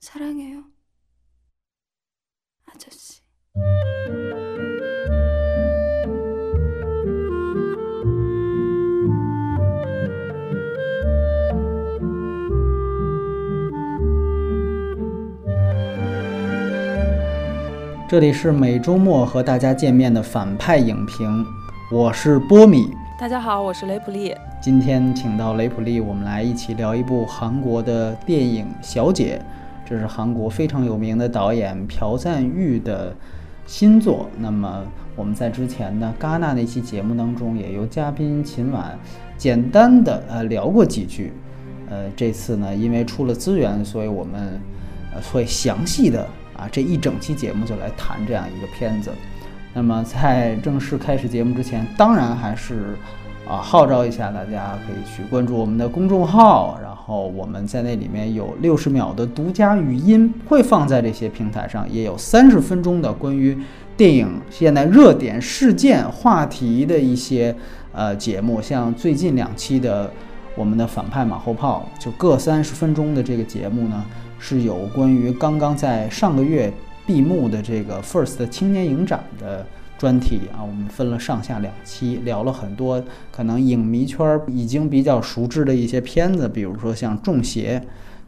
사랑해요 아저씨.这里是每周末和大家见面的反派影评，我是波米。大家好，我是雷普利。今天请到雷普利，我们来一起聊一部韩国的电影《小姐》， 这是韩国非常有名的导演朴赞玉的新作。那么我们在之前呢戛纳那期节目当中，也由嘉宾秦晚简单的呃聊过几句。呃，这次呢，因为出了资源，所以我们呃会详细的啊这一整期节目就来谈这样一个片子。那么在正式开始节目之前，当然还是啊号召一下大家可以去关注我们的公众号，然后我们在那里面有六十秒的独家语音会放在这些平台上，也有三十分钟的关于电影现在热点事件话题的一些呃节目，像最近两期的我们的反派马后炮，就各三十分钟的这个节目呢，是有关于刚刚在上个月。闭幕的这个 First 青年影展的专题啊，我们分了上下两期，聊了很多可能影迷圈已经比较熟知的一些片子，比如说像《中邪》，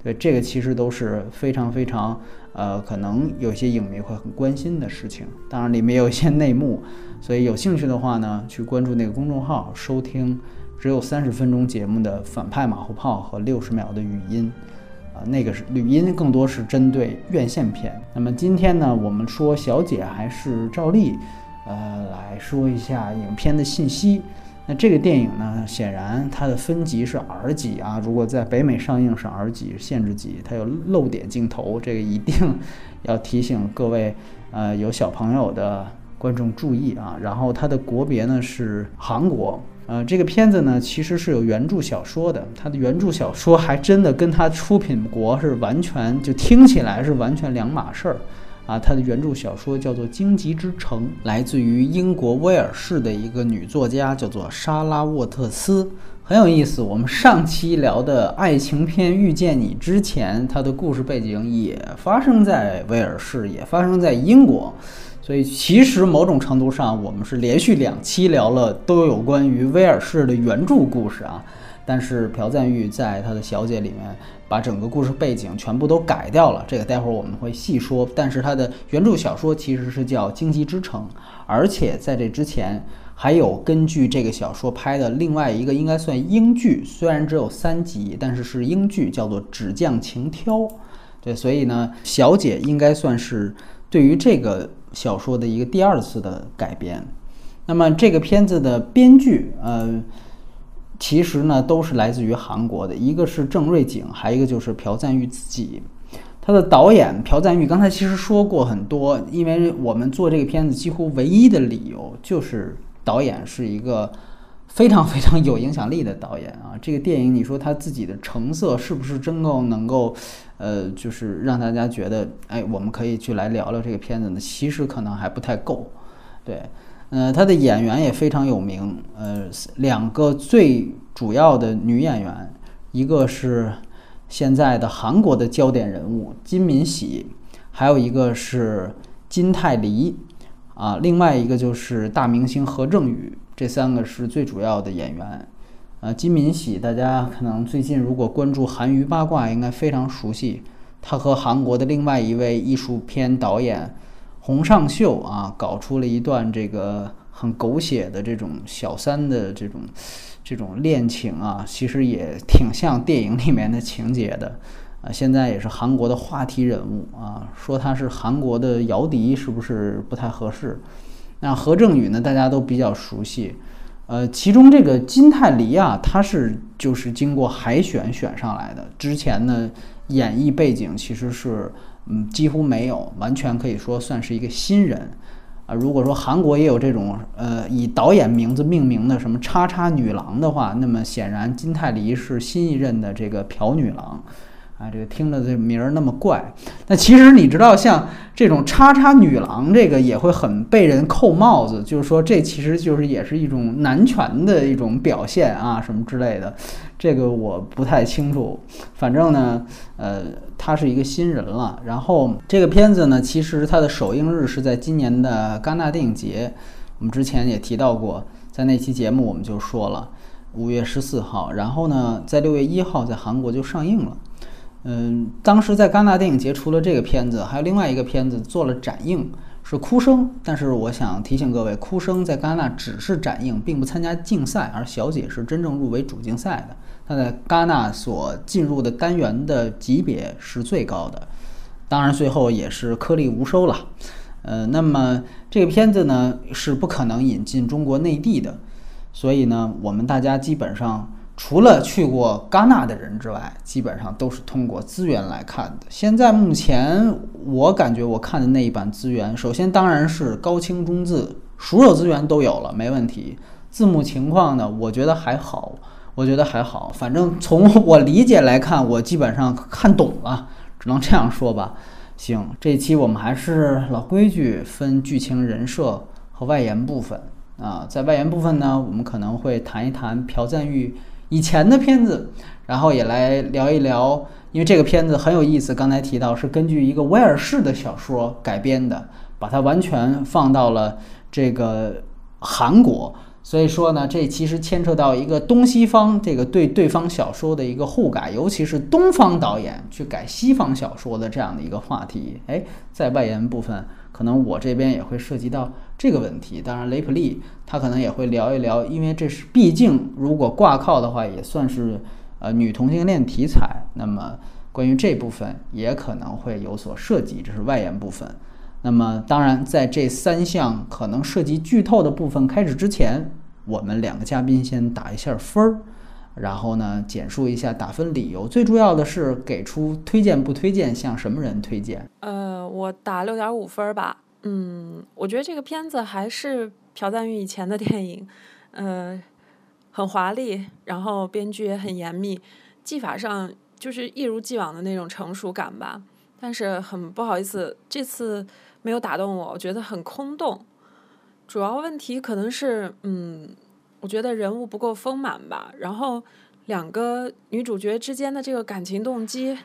对这个其实都是非常非常呃，可能有些影迷会很关心的事情。当然里面有一些内幕，所以有兴趣的话呢，去关注那个公众号，收听只有三十分钟节目的反派马后炮和六十秒的语音。啊，那个是语音，更多是针对院线片。那么今天呢，我们说小姐还是照例，呃，来说一下影片的信息。那这个电影呢，显然它的分级是 R 级啊。如果在北美上映是 R 级限制级，它有露点镜头，这个一定要提醒各位，呃，有小朋友的观众注意啊。然后它的国别呢是韩国。呃，这个片子呢，其实是有原著小说的，它的原著小说还真的跟它出品国是完全就听起来是完全两码事儿，啊，它的原著小说叫做《荆棘之城》，来自于英国威尔士的一个女作家，叫做莎拉沃特斯，很有意思。我们上期聊的爱情片《遇见你》之前，它的故事背景也发生在威尔士，也发生在英国。所以其实某种程度上，我们是连续两期聊了都有关于威尔士的原著故事啊。但是朴赞玉在他的《小姐》里面把整个故事背景全部都改掉了，这个待会儿我们会细说。但是它的原著小说其实是叫《荆棘之城》，而且在这之前还有根据这个小说拍的另外一个应该算英剧，虽然只有三集，但是是英剧，叫做《纸匠情挑》。对，所以呢，《小姐》应该算是对于这个。小说的一个第二次的改编，那么这个片子的编剧，呃，其实呢都是来自于韩国的，一个是郑瑞景，还有一个就是朴赞玉自己。他的导演朴赞玉刚才其实说过很多，因为我们做这个片子几乎唯一的理由就是导演是一个。非常非常有影响力的导演啊，这个电影你说他自己的成色是不是真够能够，呃，就是让大家觉得，哎，我们可以去来聊聊这个片子呢？其实可能还不太够。对，呃，他的演员也非常有名，呃，两个最主要的女演员，一个是现在的韩国的焦点人物金敏喜，还有一个是金泰梨，啊，另外一个就是大明星何正宇。这三个是最主要的演员，呃，金敏喜，大家可能最近如果关注韩娱八卦，应该非常熟悉。他和韩国的另外一位艺术片导演洪尚秀啊，搞出了一段这个很狗血的这种小三的这种这种恋情啊，其实也挺像电影里面的情节的啊。现在也是韩国的话题人物啊，说他是韩国的姚笛，是不是不太合适？那何正宇呢？大家都比较熟悉，呃，其中这个金泰梨啊，他是就是经过海选选上来的。之前呢，演艺背景其实是嗯几乎没有，完全可以说算是一个新人啊。如果说韩国也有这种呃以导演名字命名的什么“叉叉女郎”的话，那么显然金泰梨是新一任的这个朴女郎啊，这个听着这名儿那么怪。那其实你知道，像这种叉叉女郎，这个也会很被人扣帽子，就是说这其实就是也是一种男权的一种表现啊，什么之类的。这个我不太清楚，反正呢，呃，他是一个新人了。然后这个片子呢，其实它的首映日是在今年的戛纳电影节，我们之前也提到过，在那期节目我们就说了，五月十四号，然后呢，在六月一号在韩国就上映了。嗯，当时在戛纳电影节除了这个片子，还有另外一个片子做了展映，是《哭声》。但是我想提醒各位，《哭声》在戛纳只是展映，并不参加竞赛，而《小姐》是真正入围主竞赛的。它在戛纳所进入的单元的级别是最高的，当然最后也是颗粒无收了。呃，那么这个片子呢是不可能引进中国内地的，所以呢，我们大家基本上。除了去过戛纳的人之外，基本上都是通过资源来看的。现在目前我感觉我看的那一版资源，首先当然是高清中字，所有资源都有了，没问题。字幕情况呢，我觉得还好，我觉得还好。反正从我理解来看，我基本上看懂了，只能这样说吧。行，这期我们还是老规矩，分剧情、人设和外延部分啊。在外延部分呢，我们可能会谈一谈朴赞玉。以前的片子，然后也来聊一聊，因为这个片子很有意思。刚才提到是根据一个威尔士的小说改编的，把它完全放到了这个韩国。所以说呢，这其实牵扯到一个东西方这个对对方小说的一个互改，尤其是东方导演去改西方小说的这样的一个话题。哎，在外延部分，可能我这边也会涉及到这个问题。当然，雷普利他可能也会聊一聊，因为这是毕竟如果挂靠的话，也算是呃女同性恋题材。那么关于这部分也可能会有所涉及，这是外延部分。那么，当然，在这三项可能涉及剧透的部分开始之前，我们两个嘉宾先打一下分儿，然后呢，简述一下打分理由。最重要的是给出推荐不推荐，向什么人推荐？呃，我打六点五分吧。嗯，我觉得这个片子还是朴赞玉以前的电影，呃，很华丽，然后编剧也很严密，技法上就是一如既往的那种成熟感吧。但是很不好意思，这次。没有打动我，我觉得很空洞。主要问题可能是，嗯，我觉得人物不够丰满吧。然后两个女主角之间的这个感情动机，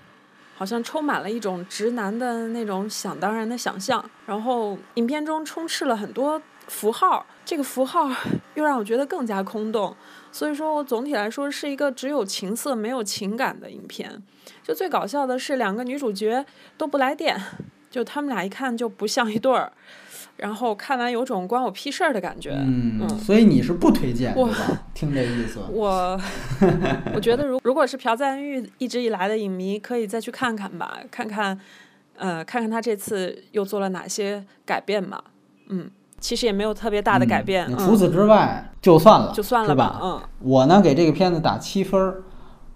好像充满了一种直男的那种想当然的想象。然后影片中充斥了很多符号，这个符号又让我觉得更加空洞。所以说我总体来说是一个只有情色没有情感的影片。就最搞笑的是，两个女主角都不来电。就他们俩一看就不像一对儿，然后看完有种关我屁事儿的感觉。嗯，所以你是不推荐对吧？听这意思。我我觉得，如如果是朴赞玉一直以来的影迷，可以再去看看吧，看看，呃，看看他这次又做了哪些改变吧。嗯，其实也没有特别大的改变。除此之外，就算了，就算了吧。嗯，我呢给这个片子打七分儿。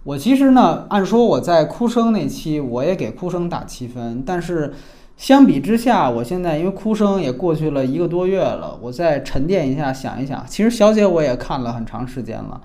我其实呢，按说我在哭声那期我也给哭声打七分，但是。相比之下，我现在因为哭声也过去了一个多月了，我再沉淀一下，想一想，其实小姐我也看了很长时间了，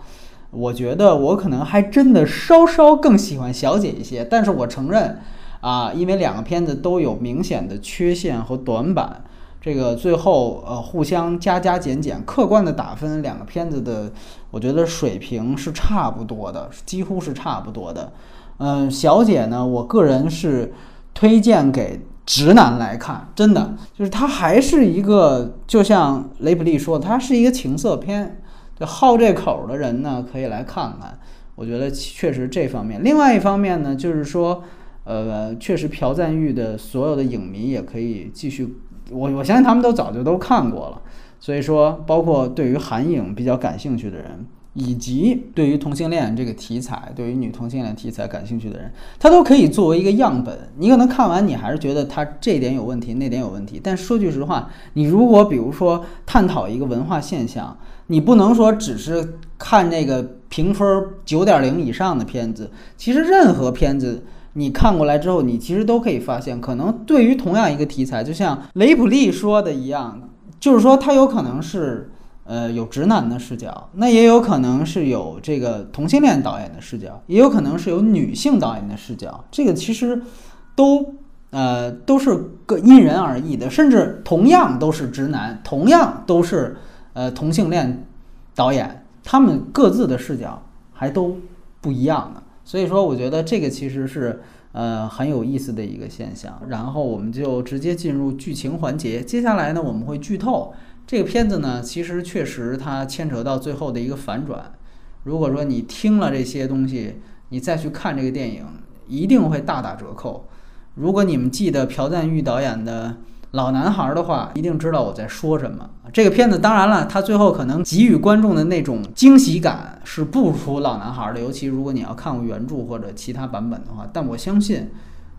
我觉得我可能还真的稍稍更喜欢小姐一些，但是我承认，啊，因为两个片子都有明显的缺陷和短板，这个最后呃互相加加减减，客观的打分，两个片子的我觉得水平是差不多的，几乎是差不多的。嗯，小姐呢，我个人是推荐给。直男来看，真的就是它还是一个，就像雷普利说，它是一个情色片。就好这口的人呢，可以来看看。我觉得确实这方面。另外一方面呢，就是说，呃，确实朴赞玉的所有的影迷也可以继续。我我相信他们都早就都看过了。所以说，包括对于韩影比较感兴趣的人。以及对于同性恋这个题材，对于女同性恋题材感兴趣的人，他都可以作为一个样本。你可能看完，你还是觉得他这点有问题，那点有问题。但说句实话，你如果比如说探讨一个文化现象，你不能说只是看那个评分九点零以上的片子。其实任何片子你看过来之后，你其实都可以发现，可能对于同样一个题材，就像雷普利说的一样，就是说他有可能是。呃有直男的视角，那也有可能是有这个同性恋导演的视角，也有可能是有女性导演的视角。这个其实都呃都是个因人而异的，甚至同样都是直男，同样都是呃同性恋导演，他们各自的视角还都不一样的。所以说，我觉得这个其实是呃很有意思的一个现象。然后我们就直接进入剧情环节。接下来呢，我们会剧透这个片子呢，其实确实它牵扯到最后的一个反转。如果说你听了这些东西，你再去看这个电影，一定会大打折扣。如果你们记得朴赞玉导演的。老男孩的话，一定知道我在说什么。这个片子当然了，他最后可能给予观众的那种惊喜感是不如老男孩的，尤其如果你要看过原著或者其他版本的话。但我相信，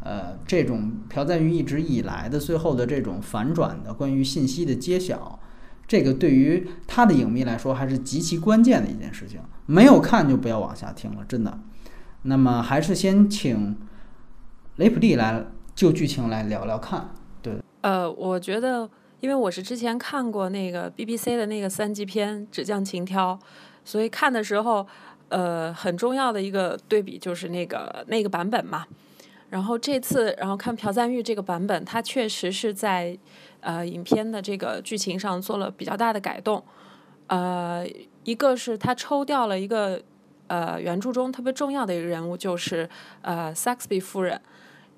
呃，这种朴赞玉一直以来的最后的这种反转的关于信息的揭晓，这个对于他的影迷来说还是极其关键的一件事情。没有看就不要往下听了，真的。那么还是先请雷普利来就剧情来聊聊看。对呃，我觉得，因为我是之前看过那个 BBC 的那个三级片《纸匠情挑》，所以看的时候，呃，很重要的一个对比就是那个那个版本嘛。然后这次，然后看朴赞玉这个版本，他确实是在呃影片的这个剧情上做了比较大的改动。呃，一个是他抽调了一个呃原著中特别重要的一个人物，就是呃 Saxby 夫人。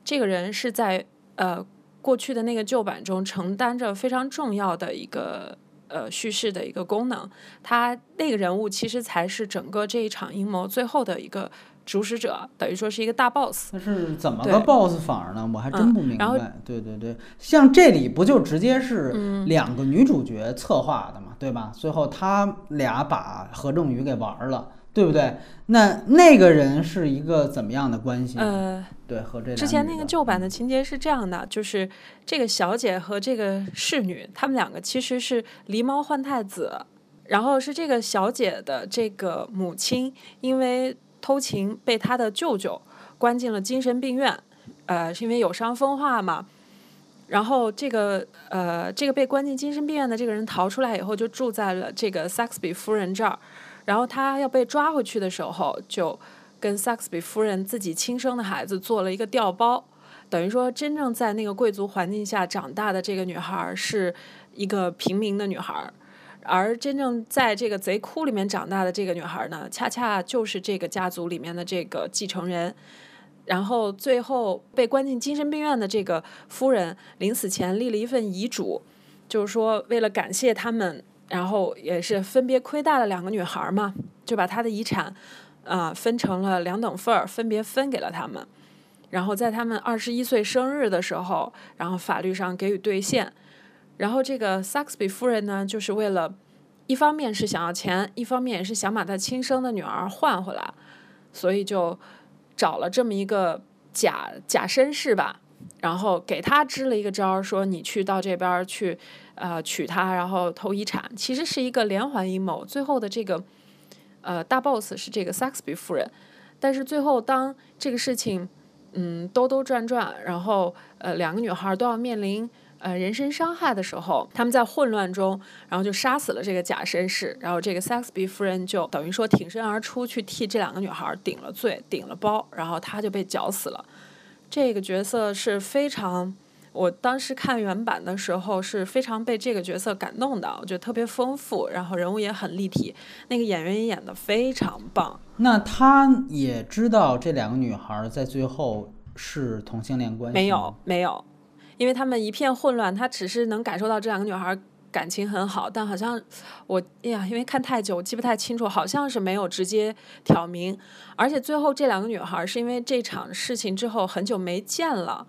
这个人是在呃。过去的那个旧版中承担着非常重要的一个呃叙事的一个功能，他那个人物其实才是整个这一场阴谋最后的一个主使者，等于说是一个大 boss。那是怎么个 boss 法呢？我还真不明白。对对对，像这里不就直接是两个女主角策划的嘛，对吧？最后他俩把何正宇给玩了。对不对？那那个人是一个怎么样的关系？呃，对，和这之前那个旧版的情节是这样的，就是这个小姐和这个侍女，他们两个其实是狸猫换太子，然后是这个小姐的这个母亲因为偷情被他的舅舅关进了精神病院，呃，是因为有伤风化嘛。然后这个呃，这个被关进精神病院的这个人逃出来以后，就住在了这个萨克斯比夫人这儿。然后他要被抓回去的时候，就跟萨克斯比夫人自己亲生的孩子做了一个调包，等于说真正在那个贵族环境下长大的这个女孩是一个平民的女孩，而真正在这个贼窟里面长大的这个女孩呢，恰恰就是这个家族里面的这个继承人。然后最后被关进精神病院的这个夫人临死前立了一份遗嘱，就是说为了感谢他们。然后也是分别亏待了两个女孩嘛，就把她的遗产，啊分成了两等份儿，分别分给了他们。然后在他们二十一岁生日的时候，然后法律上给予兑现。然后这个萨克斯比夫人呢，就是为了一方面是想要钱，一方面也是想把她亲生的女儿换回来，所以就找了这么一个假假绅士吧，然后给他支了一个招，说你去到这边去。呃，娶她，然后偷遗产，其实是一个连环阴谋。最后的这个，呃，大 boss 是这个萨克斯比夫人。但是最后，当这个事情，嗯，兜兜转转，然后呃，两个女孩都要面临呃人身伤害的时候，他们在混乱中，然后就杀死了这个假绅士。然后这个萨克斯比夫人就等于说挺身而出，去替这两个女孩顶了罪，顶了包，然后她就被绞死了。这个角色是非常。我当时看原版的时候是非常被这个角色感动的，我觉得特别丰富，然后人物也很立体，那个演员也演得非常棒。那他也知道这两个女孩在最后是同性恋关系？没有，没有，因为他们一片混乱，他只是能感受到这两个女孩感情很好，但好像我哎呀，因为看太久，我记不太清楚，好像是没有直接挑明。而且最后这两个女孩是因为这场事情之后很久没见了。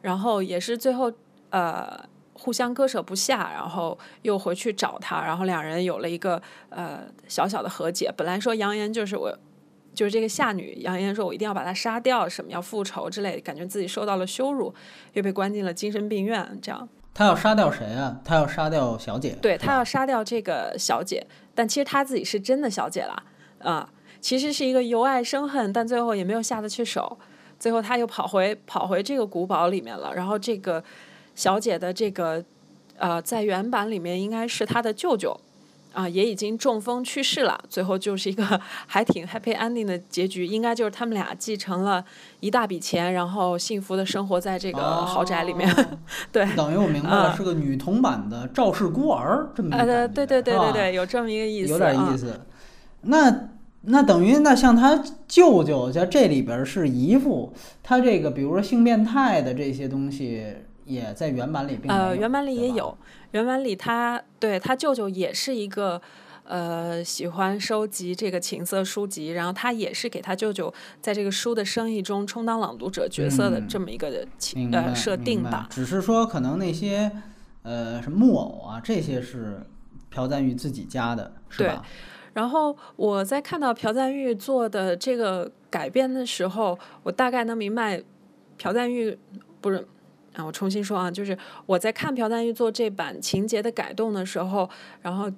然后也是最后，呃，互相割舍不下，然后又回去找他，然后两人有了一个呃小小的和解。本来说扬言就是我，就是这个夏女扬言说我一定要把她杀掉，什么要复仇之类，感觉自己受到了羞辱，又被关进了精神病院。这样，她要杀掉谁啊？她要杀掉小姐？对她要杀掉这个小姐，但其实她自己是真的小姐了啊，其实是一个由爱生恨，但最后也没有下得去手。最后她又跑回跑回这个古堡里面了，然后这个小姐的这个呃，在原版里面应该是她的舅舅，啊，也已经中风去世了。最后就是一个 还挺 happy ending 的结局，应该就是他们俩继承了一大笔钱，然后幸福的生活在这个豪宅里面。对，等于我明白了，是个女童版的赵氏孤儿这么一个呃，对对对对对，有这么一个意思，有点意思。那那等于那像他舅舅，像这里边是姨父，他这个比如说性变态的这些东西。也在原版里，并呃，原版里也有。原文里，他对他舅舅也是一个，呃，喜欢收集这个情色书籍，然后他也是给他舅舅在这个书的生意中充当朗读者角色的这么一个情呃设定吧。只是说，可能那些呃什么木偶啊，这些是朴赞玉自己家的，是吧？然后我在看到朴赞玉做的这个改编的时候，我大概能明白朴赞玉不是。啊，我重新说啊，就是我在看朴赞玉做这版情节的改动的时候，然后，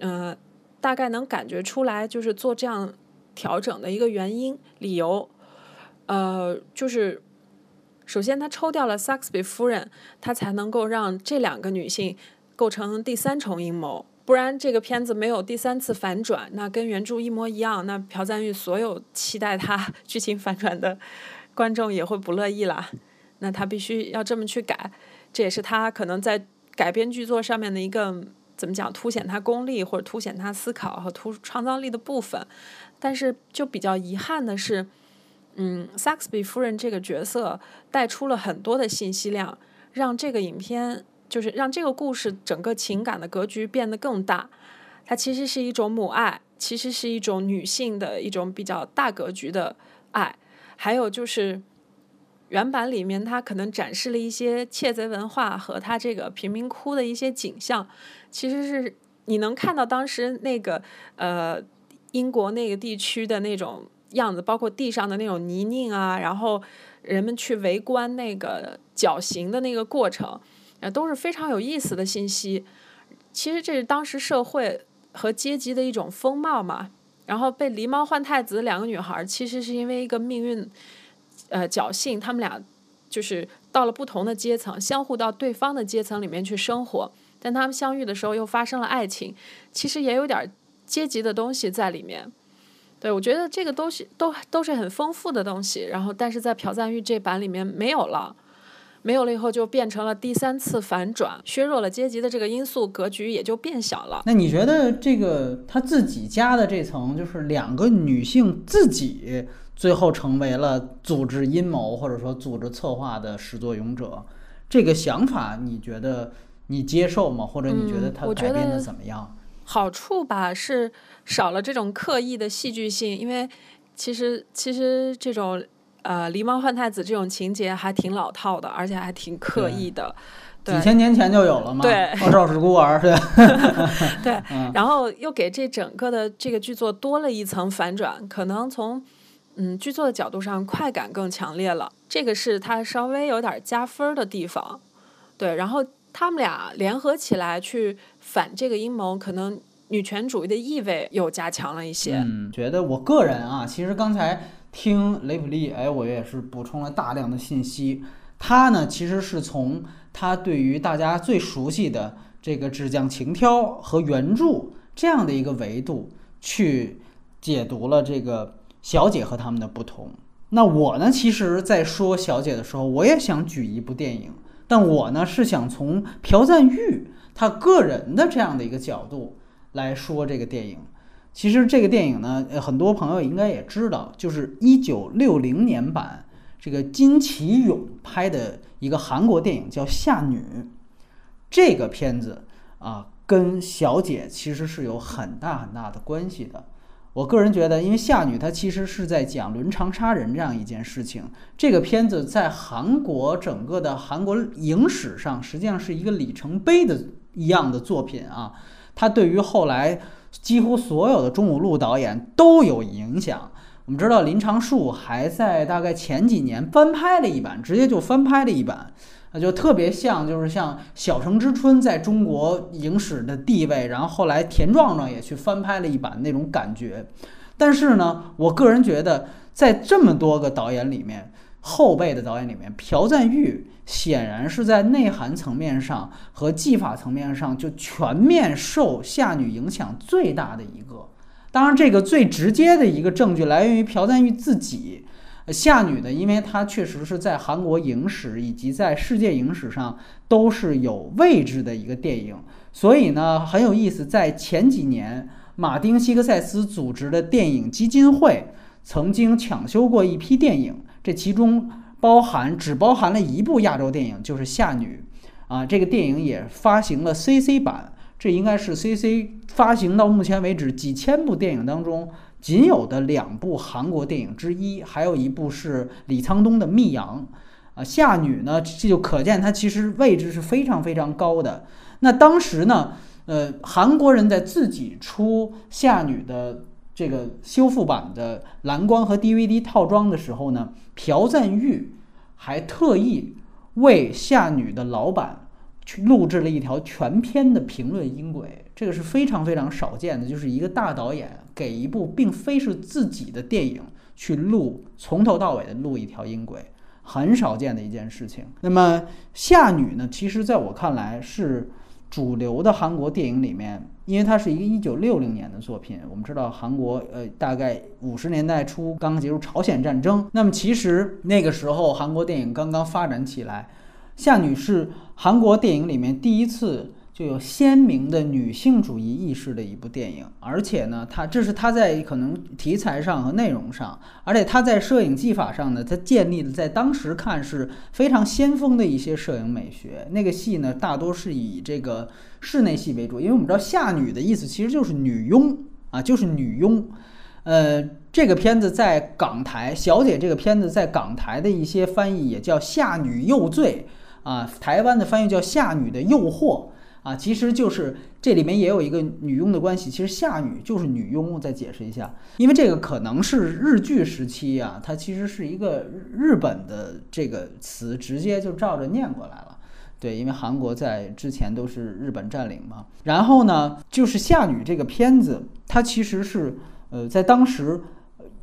呃，大概能感觉出来，就是做这样调整的一个原因、理由，呃，就是首先他抽掉了萨克斯比夫人，他才能够让这两个女性构成第三重阴谋，不然这个片子没有第三次反转，那跟原著一模一样，那朴赞玉所有期待他 剧情反转的观众也会不乐意啦。那他必须要这么去改，这也是他可能在改编剧作上面的一个怎么讲，凸显他功力或者凸显他思考和突创造力的部分。但是就比较遗憾的是，嗯，萨克斯比夫人这个角色带出了很多的信息量，让这个影片就是让这个故事整个情感的格局变得更大。它其实是一种母爱，其实是一种女性的一种比较大格局的爱，还有就是。原版里面，它可能展示了一些窃贼文化和它这个贫民窟的一些景象，其实是你能看到当时那个呃英国那个地区的那种样子，包括地上的那种泥泞啊，然后人们去围观那个绞刑的那个过程，啊都是非常有意思的信息。其实这是当时社会和阶级的一种风貌嘛。然后被狸猫换太子两个女孩，其实是因为一个命运。呃，侥幸他们俩就是到了不同的阶层，相互到对方的阶层里面去生活。但他们相遇的时候又发生了爱情，其实也有点阶级的东西在里面。对我觉得这个东西都都是很丰富的东西。然后，但是在朴赞玉这版里面没有了，没有了以后就变成了第三次反转，削弱了阶级的这个因素，格局也就变小了。那你觉得这个他自己家的这层，就是两个女性自己？最后成为了组织阴谋或者说组织策划的始作俑者，这个想法你觉得你接受吗？或者你觉得他改编的怎么样？好处吧是少了这种刻意的戏剧性，因为其实其实这种呃狸猫换太子这种情节还挺老套的，而且还挺刻意的。几千年前就有了嘛？对，赵氏孤儿 对。对，然后又给这整个的这个剧作多了一层反转，可能从。嗯，剧作的角度上，快感更强烈了，这个是它稍微有点加分的地方。对，然后他们俩联合起来去反这个阴谋，可能女权主义的意味又加强了一些。嗯，觉得我个人啊，其实刚才听雷普利，哎，我也是补充了大量的信息。他呢，其实是从他对于大家最熟悉的这个只讲情挑和原著这样的一个维度去解读了这个。小姐和他们的不同。那我呢？其实，在说小姐的时候，我也想举一部电影，但我呢是想从朴赞玉他个人的这样的一个角度来说这个电影。其实这个电影呢，很多朋友应该也知道，就是一九六零年版这个金奇勇拍的一个韩国电影叫《夏女》。这个片子啊，跟小姐其实是有很大很大的关系的。我个人觉得，因为夏女她其实是在讲伦常杀人这样一件事情。这个片子在韩国整个的韩国影史上，实际上是一个里程碑的一样的作品啊。它对于后来几乎所有的钟武路导演都有影响。我们知道林长树还在大概前几年翻拍了一版，直接就翻拍了一版。那就特别像，就是像《小城之春》在中国影史的地位，然后后来田壮壮也去翻拍了一版那种感觉。但是呢，我个人觉得，在这么多个导演里面，后辈的导演里面，朴赞玉显然是在内涵层面上和技法层面上就全面受夏女影响最大的一个。当然，这个最直接的一个证据来源于朴赞玉自己。夏女的，因为她确实是在韩国影史以及在世界影史上都是有位置的一个电影，所以呢很有意思。在前几年，马丁·希克塞斯组织的电影基金会曾经抢修过一批电影，这其中包含只包含了一部亚洲电影，就是《夏女》啊，这个电影也发行了 CC 版。这应该是 CC 发行到目前为止几千部电影当中仅有的两部韩国电影之一，还有一部是李沧东的《密阳》啊，《夏女》呢，这就可见它其实位置是非常非常高的。那当时呢，呃，韩国人在自己出《夏女》的这个修复版的蓝光和 DVD 套装的时候呢，朴赞玉还特意为《夏女》的老板。去录制了一条全篇的评论音轨，这个是非常非常少见的，就是一个大导演给一部并非是自己的电影去录，从头到尾的录一条音轨，很少见的一件事情。那么《夏女》呢，其实在我看来是主流的韩国电影里面，因为它是一个一九六零年的作品。我们知道韩国呃大概五十年代初刚刚结束朝鲜战争，那么其实那个时候韩国电影刚刚发展起来。夏女是韩国电影里面第一次就有鲜明的女性主义意识的一部电影，而且呢，它这是它在可能题材上和内容上，而且它在摄影技法上呢，它建立的在当时看是非常先锋的一些摄影美学。那个戏呢，大多是以这个室内戏为主，因为我们知道夏女的意思其实就是女佣啊，就是女佣。呃，这个片子在港台，小姐这个片子在港台的一些翻译也叫夏女诱罪。啊，台湾的翻译叫《夏女的诱惑》啊，其实就是这里面也有一个女佣的关系。其实夏女就是女佣，我再解释一下，因为这个可能是日剧时期啊，它其实是一个日本的这个词，直接就照着念过来了。对，因为韩国在之前都是日本占领嘛。然后呢，就是夏女这个片子，它其实是呃在当时。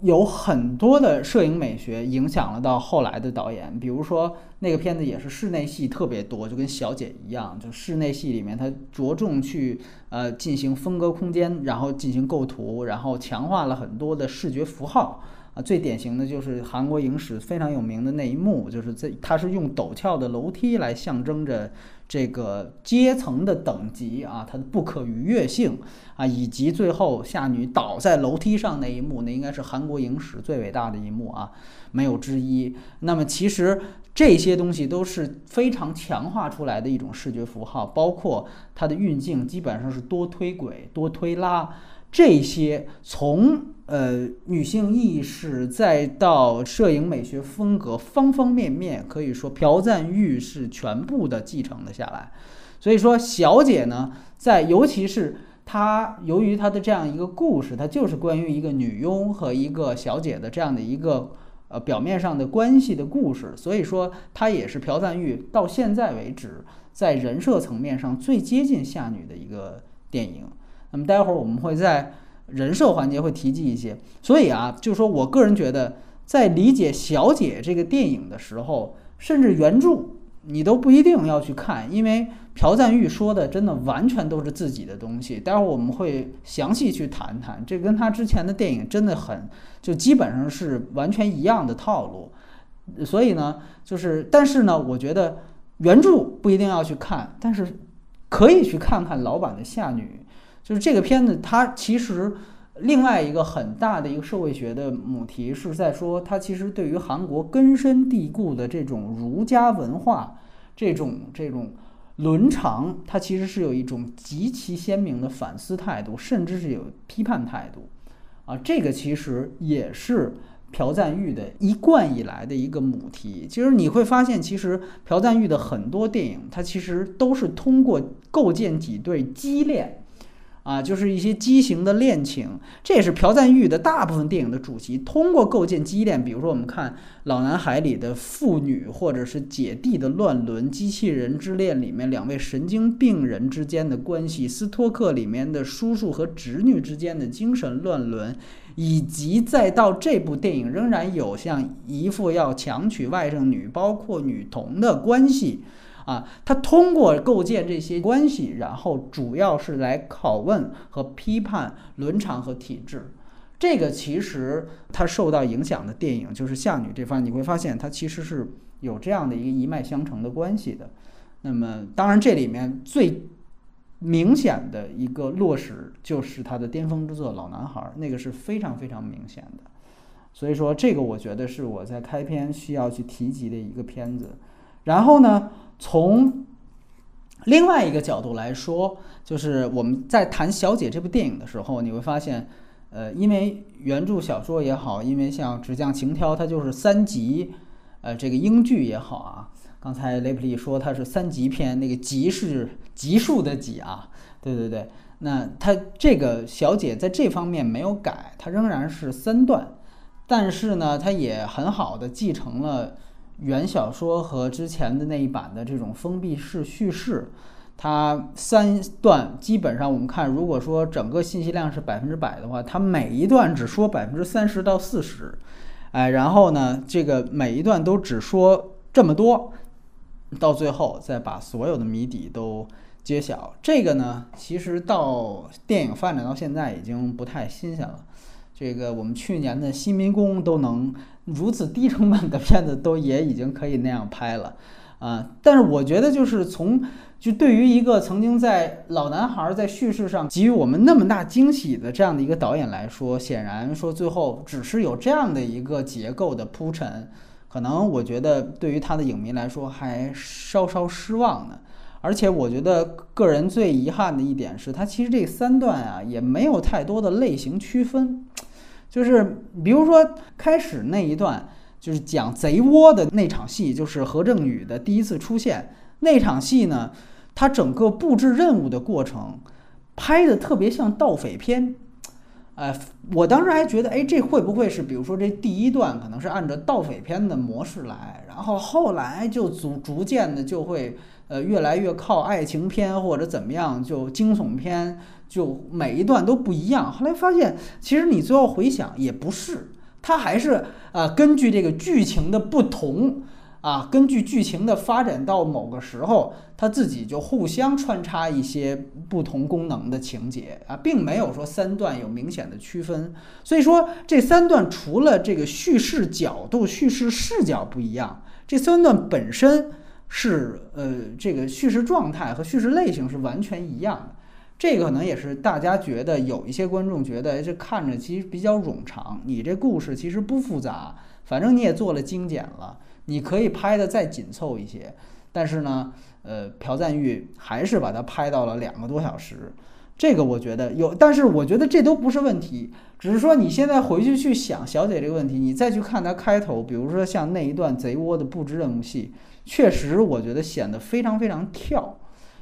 有很多的摄影美学影响了到后来的导演，比如说那个片子也是室内戏特别多，就跟小姐一样，就室内戏里面它着重去呃进行分割空间，然后进行构图，然后强化了很多的视觉符号啊。最典型的就是韩国影史非常有名的那一幕，就是这它是用陡峭的楼梯来象征着。这个阶层的等级啊，它的不可逾越性啊，以及最后夏女倒在楼梯上那一幕，那应该是韩国影史最伟大的一幕啊，没有之一。那么其实这些东西都是非常强化出来的一种视觉符号，包括它的运镜基本上是多推轨、多推拉。这些从呃女性意识再到摄影美学风格，方方面面可以说朴赞玉是全部的继承了下来。所以说，小姐呢，在尤其是她由于她的这样一个故事，它就是关于一个女佣和一个小姐的这样的一个呃表面上的关系的故事。所以说，她也是朴赞玉到现在为止在人设层面上最接近夏女的一个电影。那么待会儿我们会在人设环节会提及一些，所以啊，就是说我个人觉得，在理解《小姐》这个电影的时候，甚至原著你都不一定要去看，因为朴赞玉说的真的完全都是自己的东西。待会儿我们会详细去谈谈，这跟他之前的电影真的很就基本上是完全一样的套路。所以呢，就是但是呢，我觉得原著不一定要去看，但是可以去看看老版的《夏女》。就是这个片子，它其实另外一个很大的一个社会学的母题是在说，它其实对于韩国根深蒂固的这种儒家文化、这种这种伦常，它其实是有一种极其鲜明的反思态度，甚至是有批判态度。啊，这个其实也是朴赞玉的一贯以来的一个母题。其实你会发现，其实朴赞玉的很多电影，它其实都是通过构建几对畸恋。啊，就是一些畸形的恋情，这也是朴赞玉的大部分电影的主题。通过构建畸恋，比如说我们看《老男孩》里的父女或者是姐弟的乱伦，《机器人之恋》里面两位神经病人之间的关系，《斯托克》里面的叔叔和侄女之间的精神乱伦，以及再到这部电影仍然有像姨父要强娶外甥女，包括女童的关系。啊，他通过构建这些关系，然后主要是来拷问和批判伦常和体制。这个其实他受到影响的电影就是《夏女》这方，你会发现它其实是有这样的一个一脉相承的关系的。那么，当然这里面最明显的一个落实就是他的巅峰之作《老男孩》，那个是非常非常明显的。所以说，这个我觉得是我在开篇需要去提及的一个片子。然后呢？从另外一个角度来说，就是我们在谈《小姐》这部电影的时候，你会发现，呃，因为原著小说也好，因为像《纸匠情挑》它就是三集，呃，这个英剧也好啊。刚才雷普利说它是三级片，那个“集”是集数的“集”啊，对对对。那它这个《小姐》在这方面没有改，它仍然是三段，但是呢，它也很好的继承了。原小说和之前的那一版的这种封闭式叙事，它三段基本上我们看，如果说整个信息量是百分之百的话，它每一段只说百分之三十到四十，哎，然后呢，这个每一段都只说这么多，到最后再把所有的谜底都揭晓。这个呢，其实到电影发展到现在已经不太新鲜了。这个我们去年的《新民工》都能如此低成本的片子都也已经可以那样拍了，啊！但是我觉得就是从就对于一个曾经在老男孩在叙事上给予我们那么大惊喜的这样的一个导演来说，显然说最后只是有这样的一个结构的铺陈，可能我觉得对于他的影迷来说还稍稍失望呢。而且我觉得个人最遗憾的一点是，他其实这三段啊也没有太多的类型区分。就是比如说开始那一段，就是讲贼窝的那场戏，就是何正宇的第一次出现那场戏呢，他整个布置任务的过程拍的特别像盗匪片，哎，我当时还觉得，哎，这会不会是比如说这第一段可能是按照盗匪片的模式来，然后后来就逐逐渐的就会呃越来越靠爱情片或者怎么样，就惊悚片。就每一段都不一样，后来发现其实你最后回想也不是，它还是啊根据这个剧情的不同啊，根据剧情的发展到某个时候，它自己就互相穿插一些不同功能的情节啊，并没有说三段有明显的区分。所以说这三段除了这个叙事角度、叙事视角不一样，这三段本身是呃这个叙事状态和叙事类型是完全一样的。这个可能也是大家觉得有一些观众觉得这看着其实比较冗长。你这故事其实不复杂，反正你也做了精简了，你可以拍的再紧凑一些。但是呢，呃，朴赞玉还是把它拍到了两个多小时。这个我觉得有，但是我觉得这都不是问题，只是说你现在回去去想小姐这个问题，你再去看它开头，比如说像那一段贼窝的布置任务戏，确实我觉得显得非常非常跳。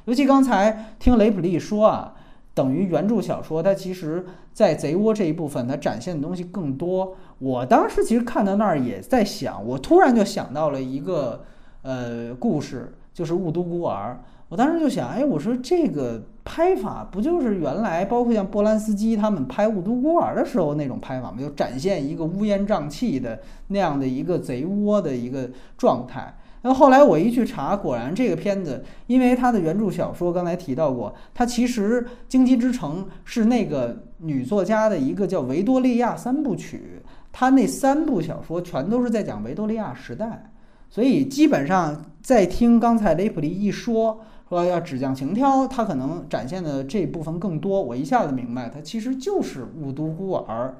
尤其刚才听雷普利说啊，等于原著小说，它其实，在贼窝这一部分，它展现的东西更多。我当时其实看到那儿也在想，我突然就想到了一个呃故事，就是《雾都孤儿》。我当时就想，哎，我说这个拍法不就是原来包括像波兰斯基他们拍《雾都孤儿》的时候那种拍法吗？就展现一个乌烟瘴气的那样的一个贼窝的一个状态。那后来我一去查，果然这个片子，因为它的原著小说刚才提到过，它其实《荆棘之城》是那个女作家的一个叫维多利亚三部曲，它那三部小说全都是在讲维多利亚时代，所以基本上在听刚才雷普利一说说要纸匠情挑，他可能展现的这部分更多，我一下子明白，它其实就是雾都孤儿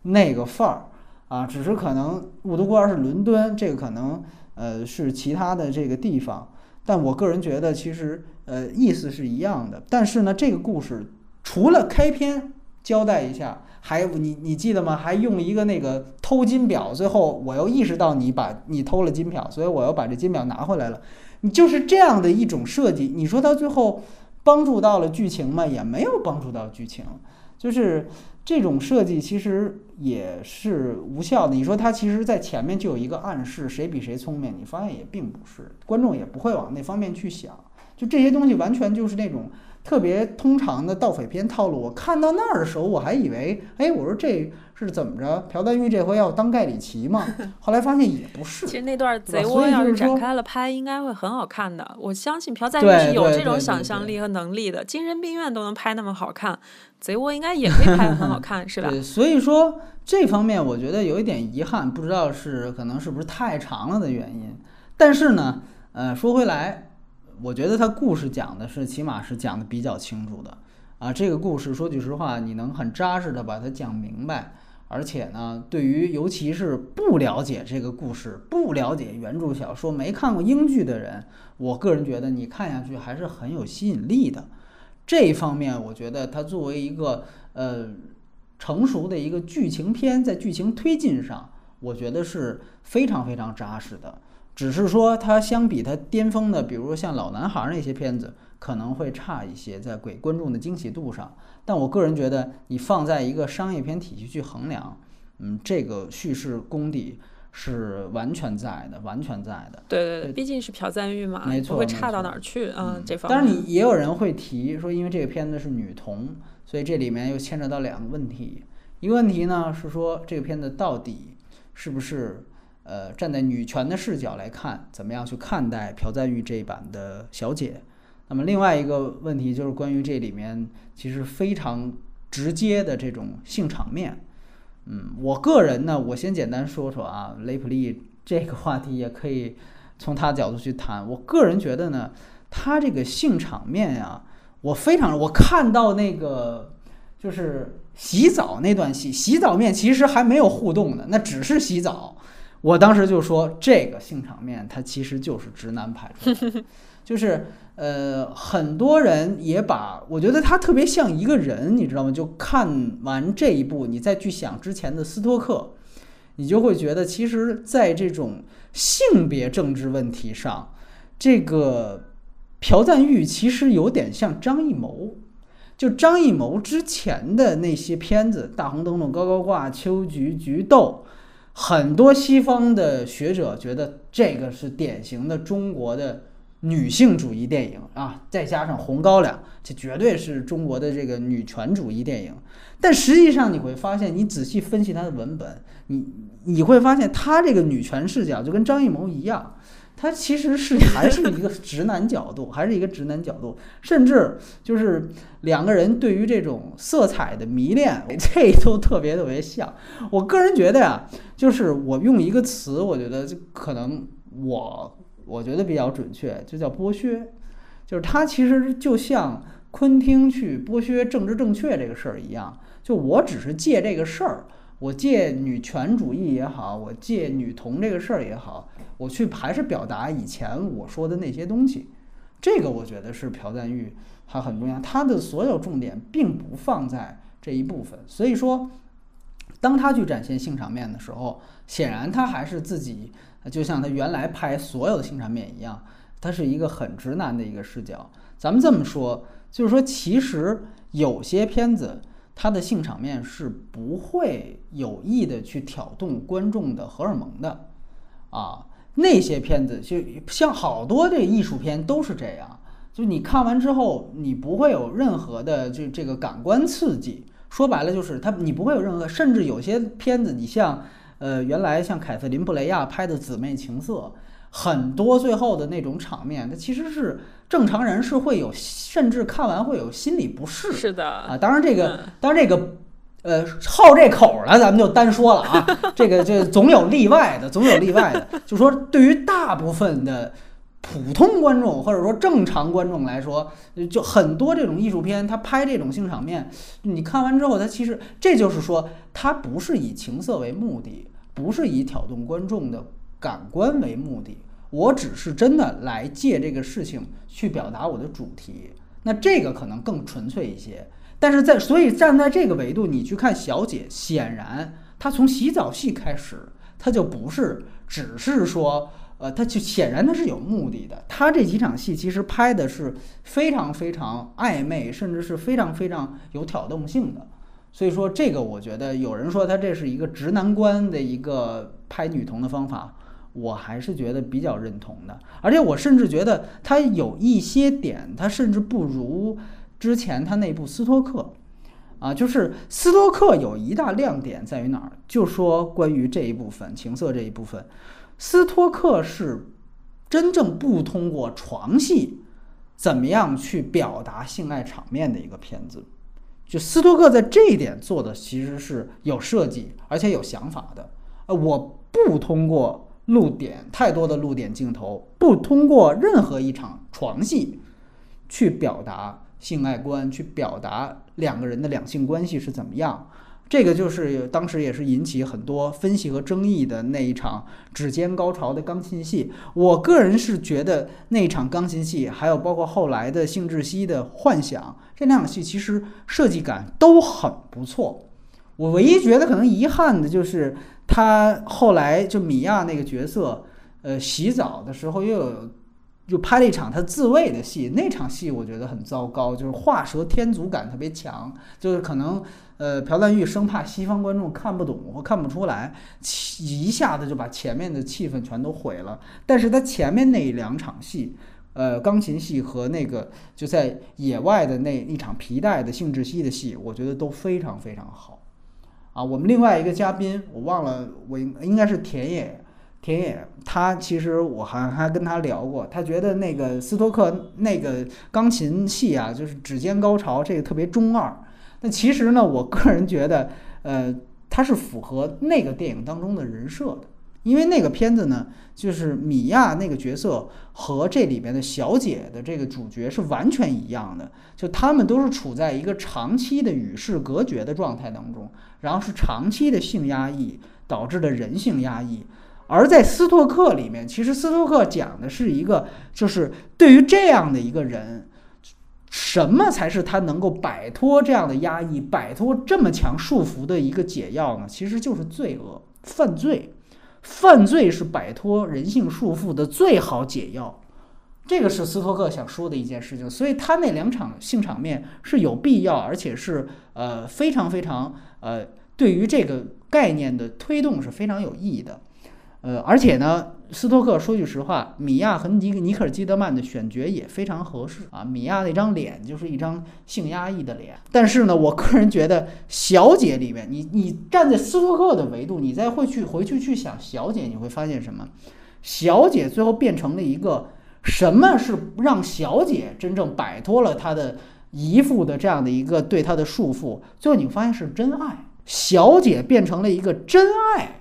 那个范儿啊，只是可能雾都孤儿是伦敦，这个可能。呃，是其他的这个地方，但我个人觉得其实呃意思是一样的。但是呢，这个故事除了开篇交代一下，还你你记得吗？还用一个那个偷金表，最后我又意识到你把你偷了金表，所以我又把这金表拿回来了。你就是这样的一种设计。你说到最后帮助到了剧情吗？也没有帮助到剧情，就是这种设计其实也是无效的。你说他其实在前面就有一个暗示，谁比谁聪明，你发现也并不是，观众也不会往那方面去想。就这些东西完全就是那种特别通常的盗匪片套路。我看到那儿的时候，我还以为，哎，我说这是怎么着？朴赞玉这回要当盖里奇吗？后来发现也不是。其实那段贼窝要是展开了拍，应该会很好看的。我相信朴赞对玉是有这种想象力和能力的，精神病院都能拍那么好看，贼窝应该也可以拍得很好看，是吧？对，所以说这方面我觉得有一点遗憾，不知道是可能是不是太长了的原因。但是呢，呃，说回来，我觉得他故事讲的是起码是讲的比较清楚的啊。这个故事说句实话，你能很扎实的把它讲明白，而且呢，对于尤其是不了解这个故事、不了解原著小说、没看过英剧的人，我个人觉得你看下去还是很有吸引力的。这一方面，我觉得它作为一个呃成熟的一个剧情片，在剧情推进上，我觉得是非常非常扎实的。只是说它相比它巅峰的，比如像老男孩那些片子，可能会差一些，在给观众的惊喜度上。但我个人觉得，你放在一个商业片体系去衡量，嗯，这个叙事功底是完全在的，完全在的。对对对，毕竟是朴赞玉嘛，没不会错没错差到哪儿去啊、嗯这方当然，面。你也有人会提说，因为这个片子是女同，所以这里面又牵扯到两个问题。一个问题呢是说，这个片子到底是不是呃站在女权的视角来看，怎么样去看待朴赞玉这一版的小姐？那么另外一个问题就是关于这里面其实非常直接的这种性场面。嗯，我个人呢，我先简单说说啊，雷普利这个话题也可以从他角度去谈。我个人觉得呢，他这个性场面呀、我非常我看到那个就是洗澡那段戏，洗澡面其实还没有互动的，那只是洗澡。我当时就说，这个性场面它其实就是直男拍出来的，就是呃，很多人也把我觉得他特别像一个人，你知道吗？就看完这一部，你再去想之前的斯托克，你就会觉得，其实在这种性别政治问题上，这个朴赞玉其实有点像张艺谋。就张艺谋之前的那些片子，《大红灯笼高高挂》《秋菊》《菊豆》，很多西方的学者觉得这个是典型的中国的女性主义电影啊，再加上《红高粱》，这绝对是中国的这个女权主义电影。但实际上你会发现，你仔细分析它的文本，你你会发现他这个女权视角就跟张艺谋一样。他其实是还是一个直男角度，还是一个直男角度，甚至就是两个人对于这种色彩的迷恋，这都特别特别像。我个人觉得呀，就是我用一个词，我觉得就可能我我觉得比较准确，就叫剥削。就是他其实就像昆汀去剥削政治正确这个事儿一样，就我只是借这个事儿，我借女权主义也好，我借女同这个事儿也好，我去还是表达以前我说的那些东西。这个我觉得是朴赞玉还很重要，他的所有重点并不放在这一部分，所以说。当他去展现性场面的时候，显然他还是自己，就像他原来拍所有的性场面一样，他是一个很直男的一个视角。咱们这么说，就是说，其实有些片子它的性场面是不会有意的去挑动观众的荷尔蒙的，啊，那些片子就像好多这艺术片都是这样，就你看完之后，你不会有任何的这这个感官刺激。说白了就是它，你不会有任何，甚至有些片子，你像呃原来像凯瑟琳布雷亚拍的《姊妹情色》，很多最后的那种场面，它其实是正常人是会有，甚至看完会有心理不适是的，啊。当然这个嗯，当然这个。呃，好这口了，咱们就单说了啊。这个这总有例外的，总有例外的。就说对于大部分的普通观众或者说正常观众来说，就很多这种艺术片，它拍这种性场面，你看完之后，它其实这就是说，它不是以情色为目的，不是以挑动观众的感官为目的，我只是真的来借这个事情去表达我的主题。那这个可能更纯粹一些。但是在所以站在这个维度，你去看小姐，显然她从洗澡戏开始，她就不是只是说呃，他就显然他是有目的的。他这几场戏其实拍的是非常非常暧昧，甚至是非常非常有挑动性的。所以说，这个我觉得有人说他这是一个直男观的一个拍女同的方法，我还是觉得比较认同的。而且我甚至觉得他有一些点，他甚至不如之前他那部《斯托克》。啊，就是斯托克有一大亮点在于哪儿？就说关于这一部分情色这一部分。斯托克是真正不通过床戏怎么样去表达性爱场面的一个片子，就斯托克在这一点做的其实是有设计而且有想法的。呃，我不通过露点太多的露点镜头，不通过任何一场床戏去表达性爱观，去表达两个人的两性关系是怎么样。这个就是当时也是引起很多分析和争议的那一场指尖高潮的钢琴戏。我个人是觉得那场钢琴戏，还有包括后来的性窒息的幻想这两场戏，其实设计感都很不错。我唯一觉得可能遗憾的就是他后来就米娅那个角色，呃，洗澡的时候又有就拍了一场他自慰的戏，那场戏我觉得很糟糕，就是画蛇添足感特别强，就是可能。呃，朴赞玉生怕西方观众看不懂或看不出来，一下子就把前面的气氛全都毁了。但是他前面那两场戏，呃，钢琴戏和那个就在野外的那一场皮带的性窒息的戏，我觉得都非常非常好。啊，我们另外一个嘉宾我忘了，我应应该是田野，田野，他其实我还还跟他聊过，他觉得那个斯托克那个钢琴戏啊，就是指尖高潮这个特别中二。那其实呢，我个人觉得，呃，它是符合那个电影当中的人设的，因为那个片子呢，就是米娅那个角色和这里边的小姐的这个主角是完全一样的，就他们都是处在一个长期的与世隔绝的状态当中，然后是长期的性压抑导致的人性压抑，而在斯托克里面，其实斯托克讲的是一个，就是对于这样的一个人。什么才是他能够摆脱这样的压抑、摆脱这么强束缚的一个解药呢？其实就是罪恶、犯罪。犯罪是摆脱人性束缚的最好解药。这个是斯托克想说的一件事情。所以他那两场性场面是有必要，而且是呃非常非常呃对于这个概念的推动是非常有意义的。呃，而且呢。斯托克说句实话，米娅和尼尼克尔基德曼的选角也非常合适啊。米娅那张脸就是一张性压抑的脸，但是呢，我个人觉得《小姐》里面，你你站在斯托克的维度，你再会去回去去想《小姐》，你会发现什么？小姐最后变成了一个什么是让小姐真正摆脱了她的姨父的这样的一个对她的束缚？最后你发现是真爱，小姐变成了一个真爱。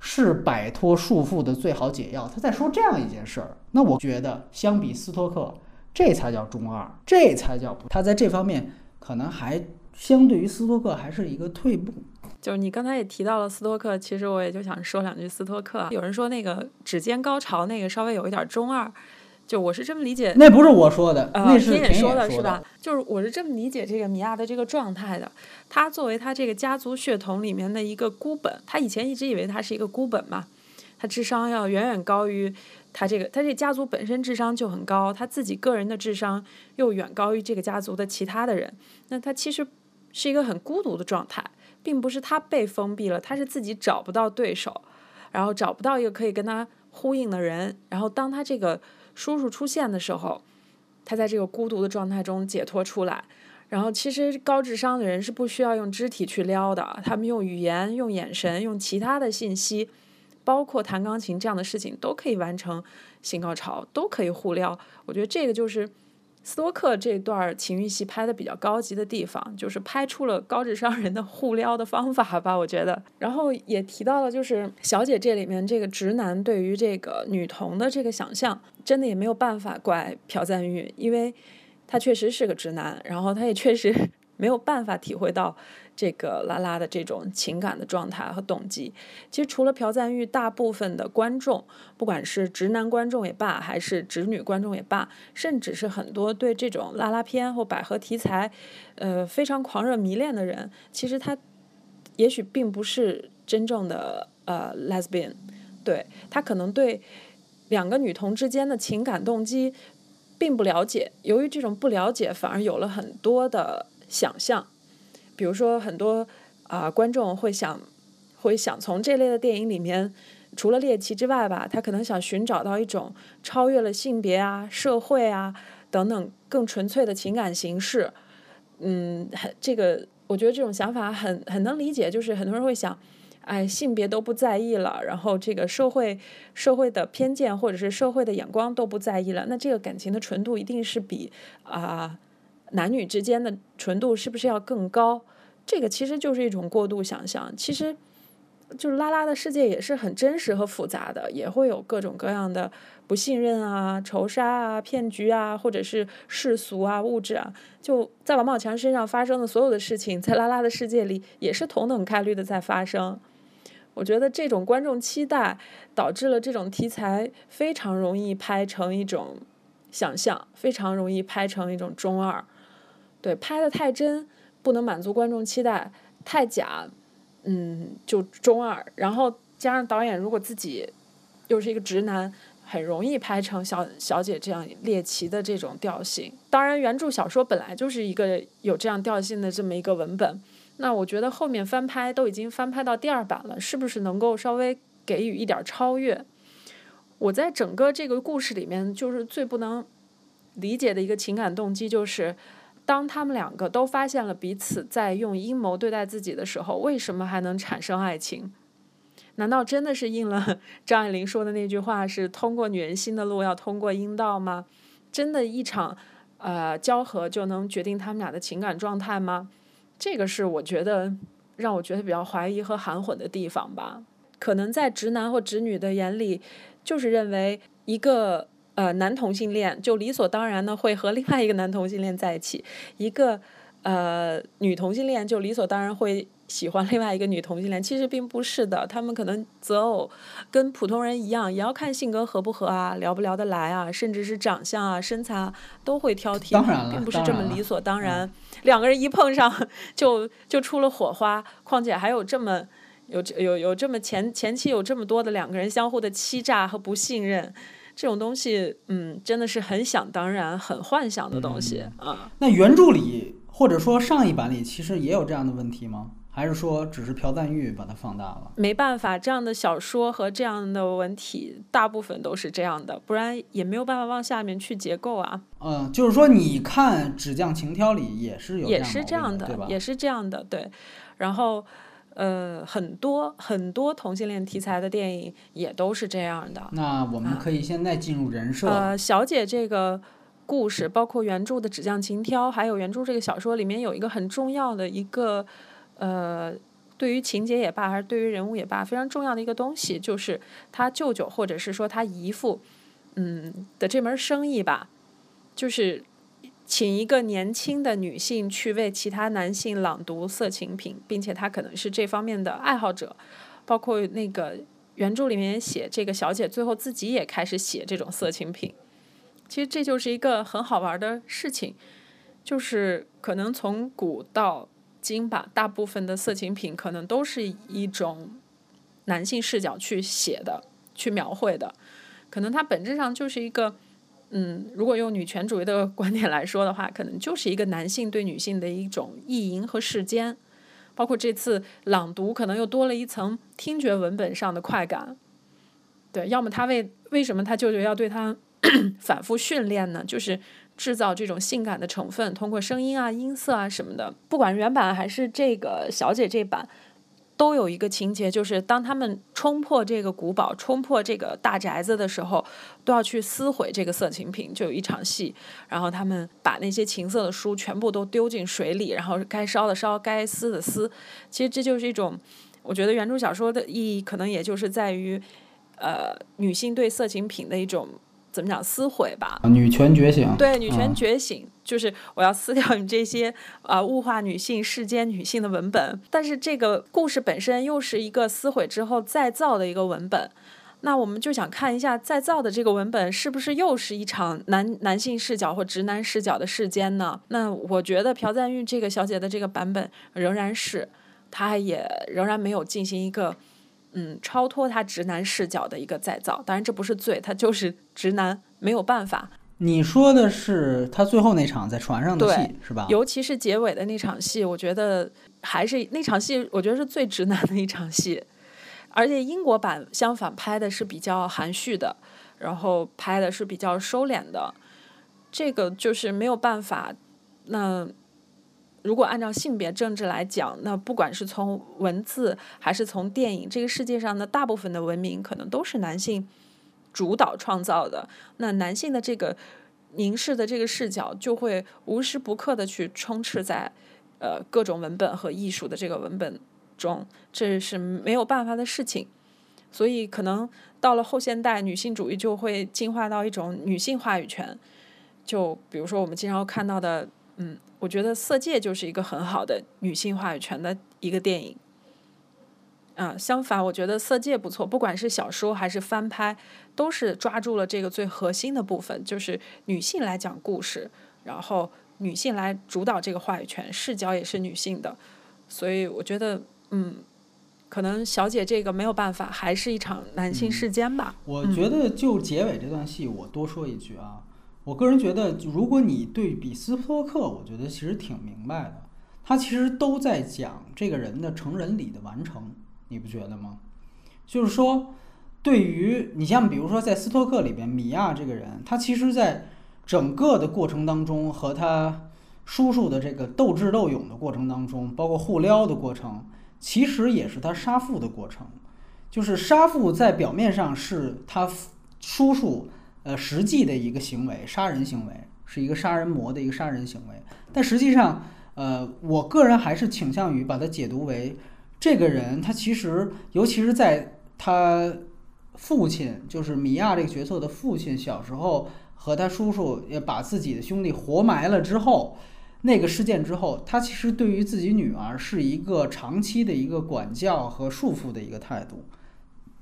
是摆脱束缚的最好解药。他在说这样一件事儿，那我觉得相比斯托克，这才叫中二，这才叫不。他在这方面可能还相对于斯托克还是一个退步。就是你刚才也提到了斯托克，其实我也就想说两句斯托克。有人说那个指尖高潮那个稍微有一点中二。就我是这么理解，那不是我说的，那是田野说的，是吧？就是我是这么理解这个米娅的这个状态的。她作为她这个家族血统里面的一个孤本，她以前一直以为她是一个孤本嘛。她智商要远远高于她这个，她这家族本身智商就很高，她自己个人的智商又远高于这个家族的其他的人。那她其实是一个很孤独的状态，并不是她被封闭了，她是自己找不到对手，然后找不到一个可以跟她呼应的人，然后当她这个。叔叔出现的时候，他在这个孤独的状态中解脱出来。然后，其实高智商的人是不需要用肢体去撩的，他们用语言、用眼神、用其他的信息，包括弹钢琴这样的事情，都可以完成性高潮，都可以互撩。我觉得这个就是。斯托克这段情欲戏拍的比较高级的地方，就是拍出了高智商人的互撩的方法吧，我觉得。然后也提到了，就是小姐这里面这个直男对于这个女童的这个想象，真的也没有办法怪朴赞玉，因为他确实是个直男，然后他也确实 没有办法体会到。这个拉拉的这种情感的状态和动机，其实除了朴赞玉，大部分的观众，不管是直男观众也罢，还是直女观众也罢，甚至是很多对这种拉拉片或百合题材，呃，非常狂热迷恋的人，其实他也许并不是真正的呃 lesbian，对他可能对两个女童之间的情感动机并不了解，由于这种不了解，反而有了很多的想象。比如说，很多啊、观众会想，会想从这类的电影里面，除了猎奇之外吧，他可能想寻找到一种超越了性别啊、社会啊等等更纯粹的情感形式。嗯，很这个，我觉得这种想法很很能理解，就是很多人会想，哎，性别都不在意了，然后这个社会社会的偏见或者是社会的眼光都不在意了，那这个感情的纯度一定是比啊、男女之间的纯度是不是要更高？这个其实就是一种过度想象，其实就是拉拉的世界也是很真实和复杂的，也会有各种各样的不信任啊、仇杀啊、骗局啊，或者是世俗啊、物质啊。就在王宝强身上发生的所有的事情，在拉拉的世界里也是同等概率的在发生。我觉得这种观众期待导致了这种题材非常容易拍成一种想象，非常容易拍成一种中二。对，拍的太真，不能满足观众期待；太假，嗯，就中二。然后加上导演如果自己又是一个直男，很容易拍成小小姐这样猎奇的这种调性。当然，原著小说本来就是一个有这样调性的这么一个文本。那我觉得后面翻拍都已经翻拍到第二版了，是不是能够稍微给予一点超越？我在整个这个故事里面，就是最不能理解的一个情感动机，就是当他们两个都发现了彼此在用阴谋对待自己的时候，为什么还能产生爱情？难道真的是应了 张爱玲说的那句话，是通过女人心的路要通过阴道吗？真的，一场呃交合就能决定他们俩的情感状态吗？这个是我觉得让我觉得比较怀疑和含混的地方吧。可能在直男或直女的眼里，就是认为一个呃男同性恋就理所当然的会和另外一个男同性恋在一起，一个呃女同性恋就理所当然会喜欢另外一个女同性恋。其实并不是的，他们可能择偶跟普通人一样，也要看性格合不合啊，聊不聊得来啊，甚至是长相啊、身材啊都会挑剔，当然了并不是这么理所当然。两个人一碰上就就出了火花，况且还有这么有这有有这么前前期有这么多的两个人相互的欺诈和不信任，这种东西，嗯，真的是很想当然、很幻想的东西啊。那原著里或者说上一版里，其实也有这样的问题吗？还是说只是朴赞玉把它放大了？没办法，这样的小说和这样的文体，大部分都是这样的，不然也没有办法往下面去结构啊。嗯，就是说你看《纸匠情挑》里也是有也是这样的对吧？也是这样的，对。然后，呃，很多很多同性恋题材的电影也都是这样的。那我们可以现在进入人设。呃，小姐这个故事，包括原著的《纸匠情挑》，还有原著这个小说里面有一个很重要的一个，呃，对于情节也罢，还是对于人物也罢，非常重要的一个东西，就是他舅舅或者是说他姨父，嗯的这门生意吧，就是请一个年轻的女性去为其他男性朗读色情品，并且她可能是这方面的爱好者，包括那个原著里面写，这个小姐最后自己也开始写这种色情品。其实这就是一个很好玩的事情，就是可能从古到今吧，大部分的色情品可能都是一种男性视角去写的、去描绘的，可能它本质上就是一个。嗯，如果用女权主义的 观点来说的话，可能就是一个男性对女性的一种意淫和世间，包括这次朗读，可能又多了一层听觉文本上的快感。对，要么他为为什么他舅舅要对他 反复训练呢？就是制造这种性感的成分，通过声音啊、音色啊什么的，不管是原版还是这个小姐这版。都有一个情节，就是当他们冲破这个古堡、冲破这个大宅子的时候，都要去撕毁这个色情品。就有一场戏，然后他们把那些情色的书全部都丢进水里，然后该烧的烧，该撕的撕。其实这就是一种，我觉得原著小说的意义，可能也就是在于，呃，女性对色情品的一种怎么讲撕毁吧。女权觉醒，对女权嗯觉醒，就是我要撕掉你这些啊、物化女性、世间女性的文本。但是这个故事本身又是一个撕毁之后再造的一个文本。那我们就想看一下再造的这个文本是不是又是一场男男性视角或直男视角的世间呢？那我觉得朴赞玉这个小姐的这个版本仍然是，她也仍然没有进行一个嗯，超脱他直男视角的一个再造。当然，这不是罪，他就是直男，没有办法。你说的是他最后那场在船上的戏是吧？尤其是结尾的那场戏，我觉得还是那场戏，我觉得是最直男的一场戏。而且英国版相反拍的是比较含蓄的，然后拍的是比较收敛的。这个就是没有办法。那如果按照性别政治来讲，那不管是从文字还是从电影，这个世界上的大部分的文明可能都是男性。主导创造的那男性的这个凝视的这个视角，就会无时不刻的去充斥在呃各种文本和艺术的这个文本中，这是没有办法的事情。所以可能到了后现代，女性主义就会进化到一种女性话语权。就比如说我们经常看到的，嗯，我觉得《色戒》就是一个很好的女性话语权的一个电影。啊，相反，我觉得《色戒》不错，不管是小说还是翻拍，都是抓住了这个最核心的部分，就是女性来讲故事，然后女性来主导这个话语权，视角也是女性的，所以我觉得，嗯，可能小姐这个没有办法，还是一场男性世间吧。我觉得就结尾这段戏，我多说一句啊，我个人觉得，如果你对比斯托克，我觉得其实挺明白的，他其实都在讲这个人的成人礼的完成。你不觉得吗？就是说，对于你像比如说在斯托克里边，米娅这个人，他其实在整个的过程当中和他叔叔的这个斗智斗勇的过程当中，包括互撩的过程，其实也是他杀父的过程。就是杀父在表面上是他叔叔呃实际的一个行为，杀人行为是一个杀人魔的一个杀人行为，但实际上呃，我个人还是倾向于把它解读为。这个人他其实，尤其是在他父亲，就是米娅这个角色的父亲小时候和他叔叔也把自己的兄弟活埋了之后，那个事件之后，他其实对于自己女儿是一个长期的一个管教和束缚的一个态度。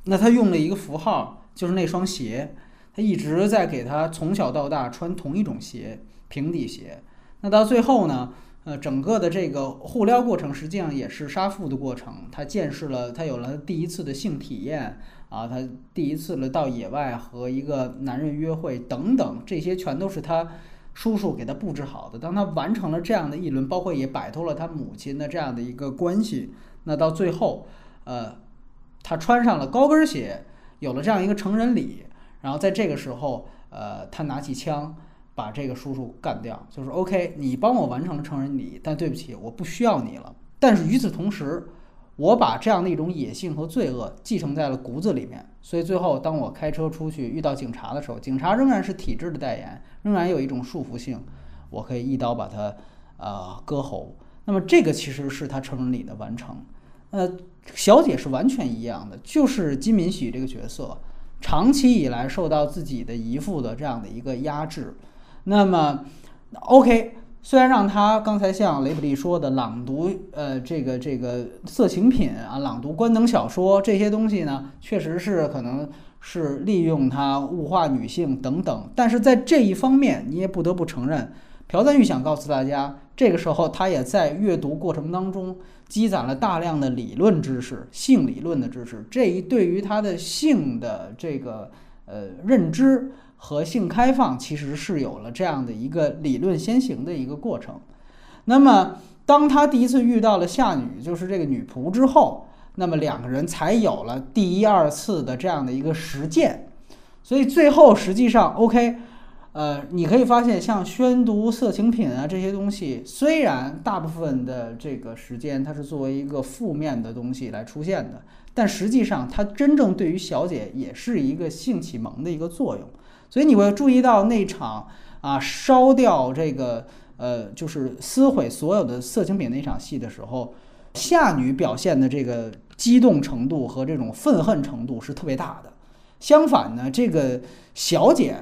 那他用了一个符号，就是那双鞋，他一直在给他从小到大穿同一种鞋，平底鞋。那到最后呢？呃，整个的这个互撩过程实际上也是杀父的过程。他见识了，他有了第一次的性体验啊，他第一次了到野外和一个男人约会等等，这些全都是他叔叔给他布置好的。当他完成了这样的一轮，包括也摆脱了他母亲的这样的一个关系，那到最后，呃，他穿上了高跟鞋，有了这样一个成人礼，然后在这个时候，呃，他拿起枪。把这个叔叔干掉，就是 OK，你帮我完成了成人礼，但对不起，我不需要你了。但是与此同时，我把这样的一种野性和罪恶继承在了骨子里面。所以最后，当我开车出去遇到警察的时候，警察仍然是体制的代言，仍然有一种束缚性，我可以一刀把他呃割喉。那么这个其实是他成人礼的完成。呃，小姐是完全一样的，就是金敏喜这个角色，长期以来受到自己的姨父的这样的一个压制。那么，OK，虽然让他刚才像雷普利说的朗读，呃，这个这个色情品啊，朗读官能小说这些东西呢，确实是可能是利用他物化女性等等。但是在这一方面，你也不得不承认，朴赞玉想告诉大家，这个时候他也在阅读过程当中积攒了大量的理论知识，性理论的知识。这一对于他的性的这个呃认知。和性开放其实是有了这样的一个理论先行的一个过程。那么，当他第一次遇到了夏女，就是这个女仆之后，那么两个人才有了第一二次的这样的一个实践。所以最后实际上，OK，呃，你可以发现，像宣读色情品啊这些东西，虽然大部分的这个时间它是作为一个负面的东西来出现的，但实际上它真正对于小姐也是一个性启蒙的一个作用。所以你会注意到那场啊烧掉这个呃就是撕毁所有的色情品那场戏的时候，夏女表现的这个激动程度和这种愤恨程度是特别大的。相反呢，这个小姐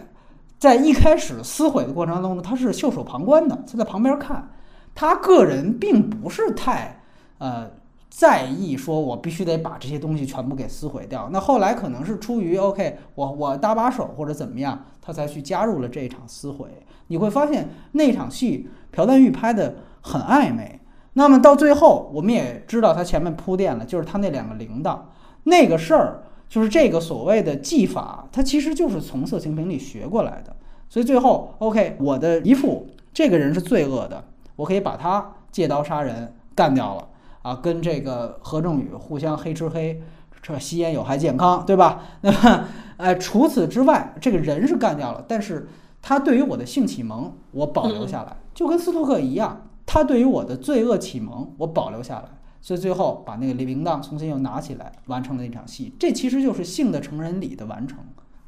在一开始撕毁的过程当中呢，她是袖手旁观的，他在旁边看，他个人并不是太呃。在意说，我必须得把这些东西全部给撕毁掉。那后来可能是出于 OK，我我搭把手或者怎么样，他才去加入了这一场撕毁。你会发现那场戏朴赞玉拍的很暧昧。那么到最后，我们也知道他前面铺垫了，就是他那两个铃铛。那个事儿就是这个所谓的技法，它其实就是从色情片里学过来的。所以最后，OK，我的姨父这个人是罪恶的，我可以把他借刀杀人干掉了啊，跟这个何正宇互相黑吃黑，这吸烟有害健康，对吧？那么，呃，除此之外，这个人是干掉了，但是他对于我的性启蒙我保留下来，就跟斯托克一样，他对于我的罪恶启蒙我保留下来。所以最后把那个铃铛重新又拿起来，完成了那场戏。这其实就是性的成人礼的完成。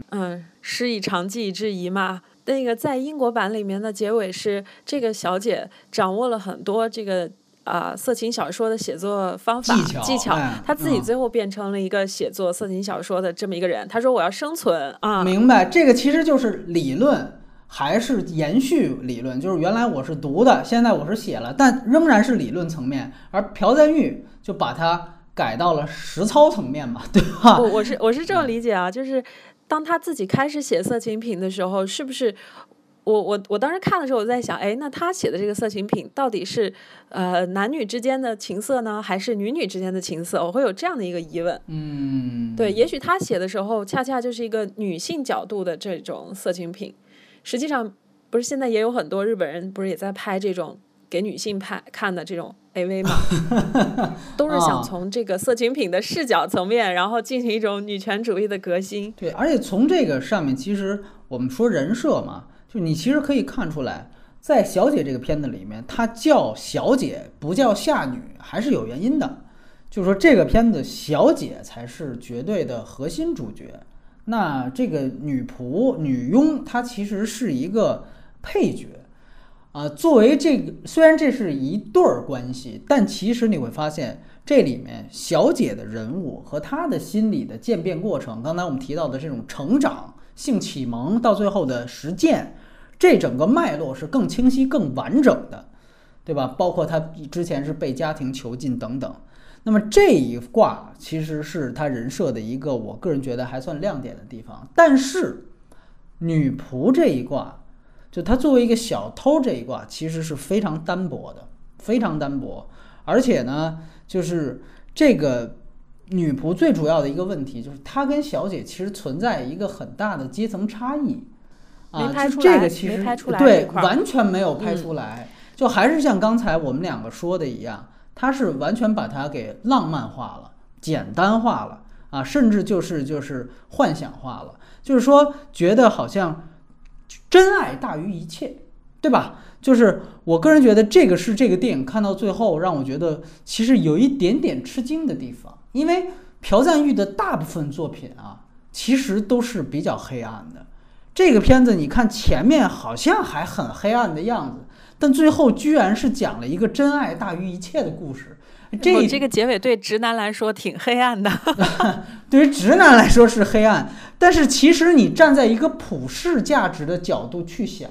嗯，师以长技以制夷嘛。那个在英国版里面的结尾是这个小姐掌握了很多这个啊色情小说的写作方法技巧，她自己最后变成了一个写作色情小说的这么一个人。她说我要生存啊。明白，这个其实就是理论，还是延续理论，就是原来我是读的，现在我是写了，但仍然是理论层面。而朴赞玉就把它改到了实操层面嘛，对吧？我我是我是这么理解啊，就是。当他自己开始写色情品的时候，是不是我我我当时看的时候，我在想，哎，那他写的这个色情品到底是呃男女之间的情色呢，还是女女之间的情色？我会有这样的一个疑问。嗯，对，也许他写的时候，恰恰就是一个女性角度的这种色情品。实际上，不是现在也有很多日本人，不是也在拍这种给女性拍看的这种。A V 嘛，都是想从这个色情品的视角层面，然后进行一种女权主义的革新。对，而且从这个上面，其实我们说人设嘛，就你其实可以看出来，在小姐这个片子里面，她叫小姐不叫夏女，还是有原因的。就是说这个片子小姐才是绝对的核心主角，那这个女仆、女佣她其实是一个配角。啊，作为这个，虽然这是一对儿关系，但其实你会发现，这里面小姐的人物和她的心理的渐变过程，刚才我们提到的这种成长、性启蒙到最后的实践，这整个脉络是更清晰、更完整的，对吧？包括她之前是被家庭囚禁等等，那么这一卦其实是他人设的一个，我个人觉得还算亮点的地方。但是女仆这一卦。就他作为一个小偷这一卦，其实是非常单薄的，非常单薄。而且呢，就是这个女仆最主要的一个问题，就是她跟小姐其实存在一个很大的阶层差异啊。就这个其实对完全没有拍出来，就还是像刚才我们两个说的一样，他是完全把它给浪漫化了、简单化了啊，甚至就是就是幻想化了，就是说觉得好像。真爱大于一切，对吧？就是我个人觉得这个是这个电影看到最后让我觉得其实有一点点吃惊的地方，因为朴赞玉的大部分作品啊，其实都是比较黑暗的。这个片子你看前面好像还很黑暗的样子，但最后居然是讲了一个真爱大于一切的故事。这这个结尾对直男来说挺黑暗的，对于直男来说是黑暗，但是其实你站在一个普世价值的角度去想，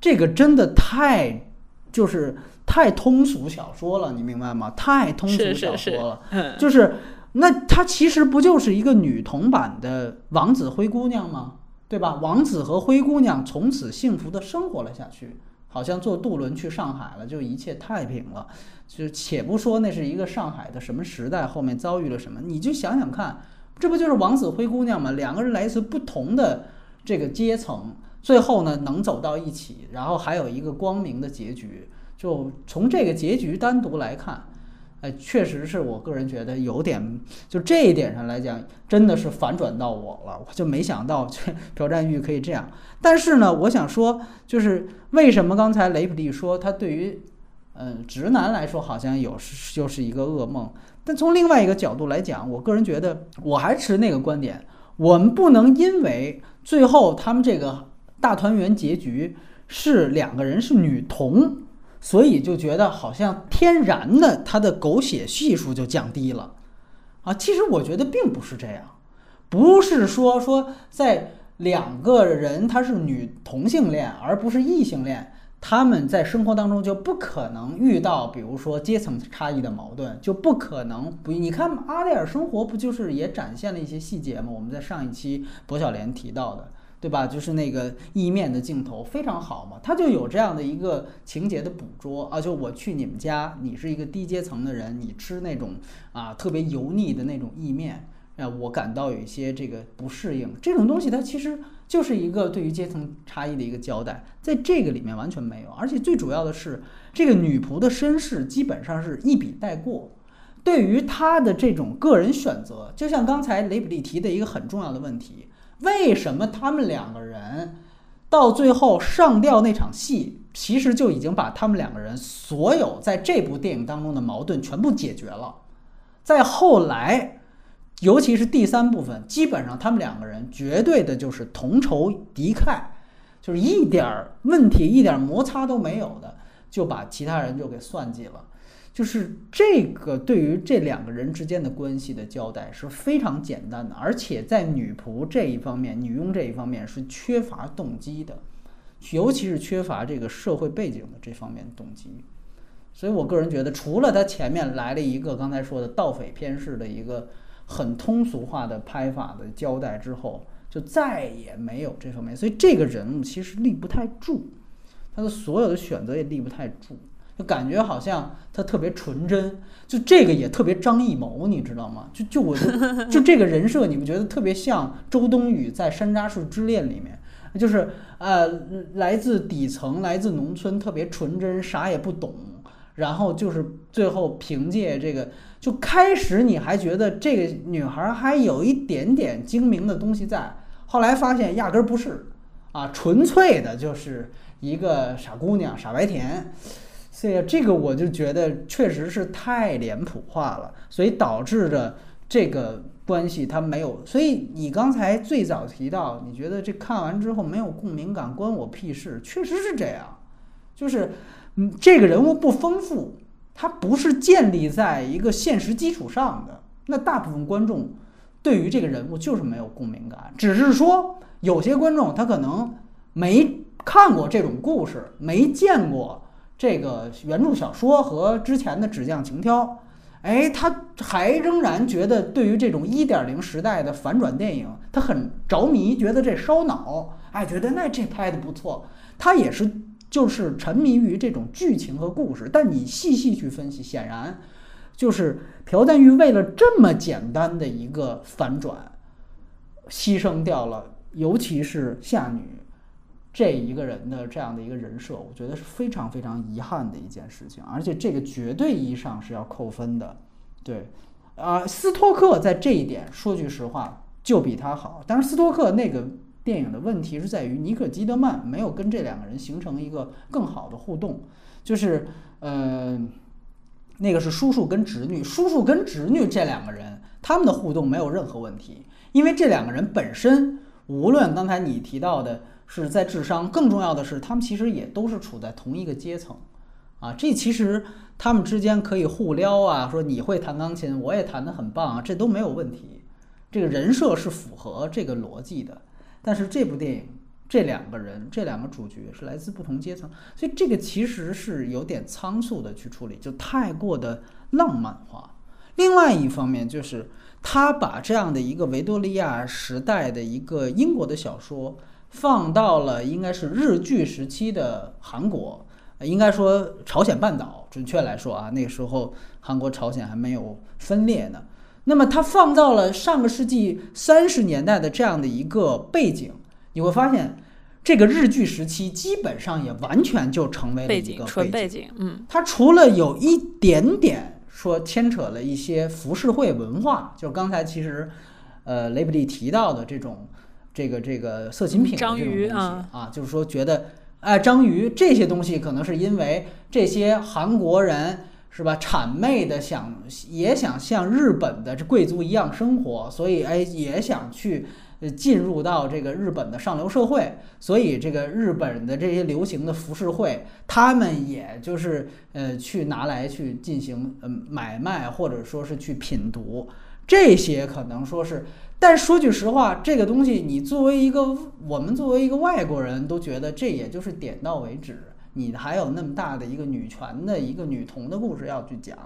这个真的太就是太通俗小说了，你明白吗？太通俗小说了，就是那它其实不就是一个女童版的王子灰姑娘吗？对吧？王子和灰姑娘从此幸福的生活了下去。好像坐渡轮去上海了，就一切太平了。就且不说那是一个上海的什么时代，后面遭遇了什么，你就想想看，这不就是王子灰姑娘吗？两个人来自不同的这个阶层，最后呢能走到一起，然后还有一个光明的结局。就从这个结局单独来看。确实是我个人觉得有点，就这一点上来讲，真的是反转到我了。我就没想到这朴赞玉可以这样。但是呢，我想说，就是为什么刚才雷普利说他对于嗯直男来说好像有就是一个噩梦？但从另外一个角度来讲，我个人觉得我还持那个观点：我们不能因为最后他们这个大团圆结局是两个人是女同。所以就觉得好像天然的它的狗血系数就降低了，啊，其实我觉得并不是这样，不是说说在两个人他是女同性恋而不是异性恋，他们在生活当中就不可能遇到，比如说阶层差异的矛盾，就不可能不，你看阿黛尔生活不就是也展现了一些细节吗？我们在上一期薄晓莲提到的。对吧？就是那个意面的镜头非常好嘛，他就有这样的一个情节的捕捉啊，就我去你们家，你是一个低阶层的人，你吃那种啊特别油腻的那种意面，啊，我感到有一些这个不适应，这种东西它其实就是一个对于阶层差异的一个交代，在这个里面完全没有，而且最主要的是，这个女仆的身世基本上是一笔带过。对于她的这种个人选择，就像刚才雷普利提的一个很重要的问题。为什么他们两个人到最后上吊那场戏，其实就已经把他们两个人所有在这部电影当中的矛盾全部解决了。在后来，尤其是第三部分，基本上他们两个人绝对的就是同仇敌忾，就是一点问题、一点摩擦都没有的，就把其他人就给算计了。就是这个对于这两个人之间的关系的交代是非常简单的，而且在女仆这一方面、女佣这一方面是缺乏动机的，尤其是缺乏这个社会背景的这方面动机。所以我个人觉得，除了他前面来了一个刚才说的盗匪片式的一个很通俗化的拍法的交代之后，就再也没有这方面。所以这个人物其实立不太住，他的所有的选择也立不太住。就感觉好像他特别纯真，就这个也特别张艺谋，你知道吗？就就我就就这个人设，你们觉得特别像周冬雨在《山楂树之恋》里面，就是呃来自底层，来自农村，特别纯真，啥也不懂，然后就是最后凭借这个，就开始你还觉得这个女孩还有一点点精明的东西在，后来发现压根儿不是，啊，纯粹的就是一个傻姑娘，傻白甜。所以这个我就觉得确实是太脸谱化了，所以导致着这个关系它没有。所以你刚才最早提到，你觉得这看完之后没有共鸣感，关我屁事，确实是这样。就是嗯，这个人物不丰富，它不是建立在一个现实基础上的。那大部分观众对于这个人物就是没有共鸣感，只是说有些观众他可能没看过这种故事，没见过。这个原著小说和之前的《纸匠情挑》，哎，他还仍然觉得对于这种一点零时代的反转电影，他很着迷，觉得这烧脑，哎，觉得那这拍的不错。他也是就是沉迷于这种剧情和故事。但你细细去分析，显然就是朴赞玉为了这么简单的一个反转，牺牲掉了，尤其是夏女。这一个人的这样的一个人设，我觉得是非常非常遗憾的一件事情，而且这个绝对意义上是要扣分的。对，啊，斯托克在这一点说句实话就比他好，但是斯托克那个电影的问题是在于尼可基德曼没有跟这两个人形成一个更好的互动，就是呃，那个是叔叔跟侄女，叔叔跟侄女这两个人他们的互动没有任何问题，因为这两个人本身无论刚才你提到的。是在智商，更重要的是，他们其实也都是处在同一个阶层，啊，这其实他们之间可以互撩啊，说你会弹钢琴，我也弹得很棒啊，这都没有问题，这个人设是符合这个逻辑的。但是这部电影这两个人，这两个主角是来自不同阶层，所以这个其实是有点仓促的去处理，就太过的浪漫化。另外一方面就是他把这样的一个维多利亚时代的一个英国的小说。放到了应该是日据时期的韩国，应该说朝鲜半岛，准确来说啊，那个时候韩国朝鲜还没有分裂呢。那么它放到了上个世纪三十年代的这样的一个背景，你会发现这个日据时期基本上也完全就成为了一个纯背景。嗯，它除了有一点点说牵扯了一些浮世绘文化，就刚才其实呃雷布利提到的这种。这个这个色情品的这种东西啊，就是说觉得，哎，章鱼这些东西可能是因为这些韩国人是吧，谄媚的想也想像日本的这贵族一样生活，所以哎也想去进入到这个日本的上流社会，所以这个日本的这些流行的服饰会，他们也就是呃去拿来去进行嗯买卖，或者说是去品读，这些可能说是。但说句实话，这个东西你作为一个我们作为一个外国人都觉得这也就是点到为止，你还有那么大的一个女权的一个女童的故事要去讲，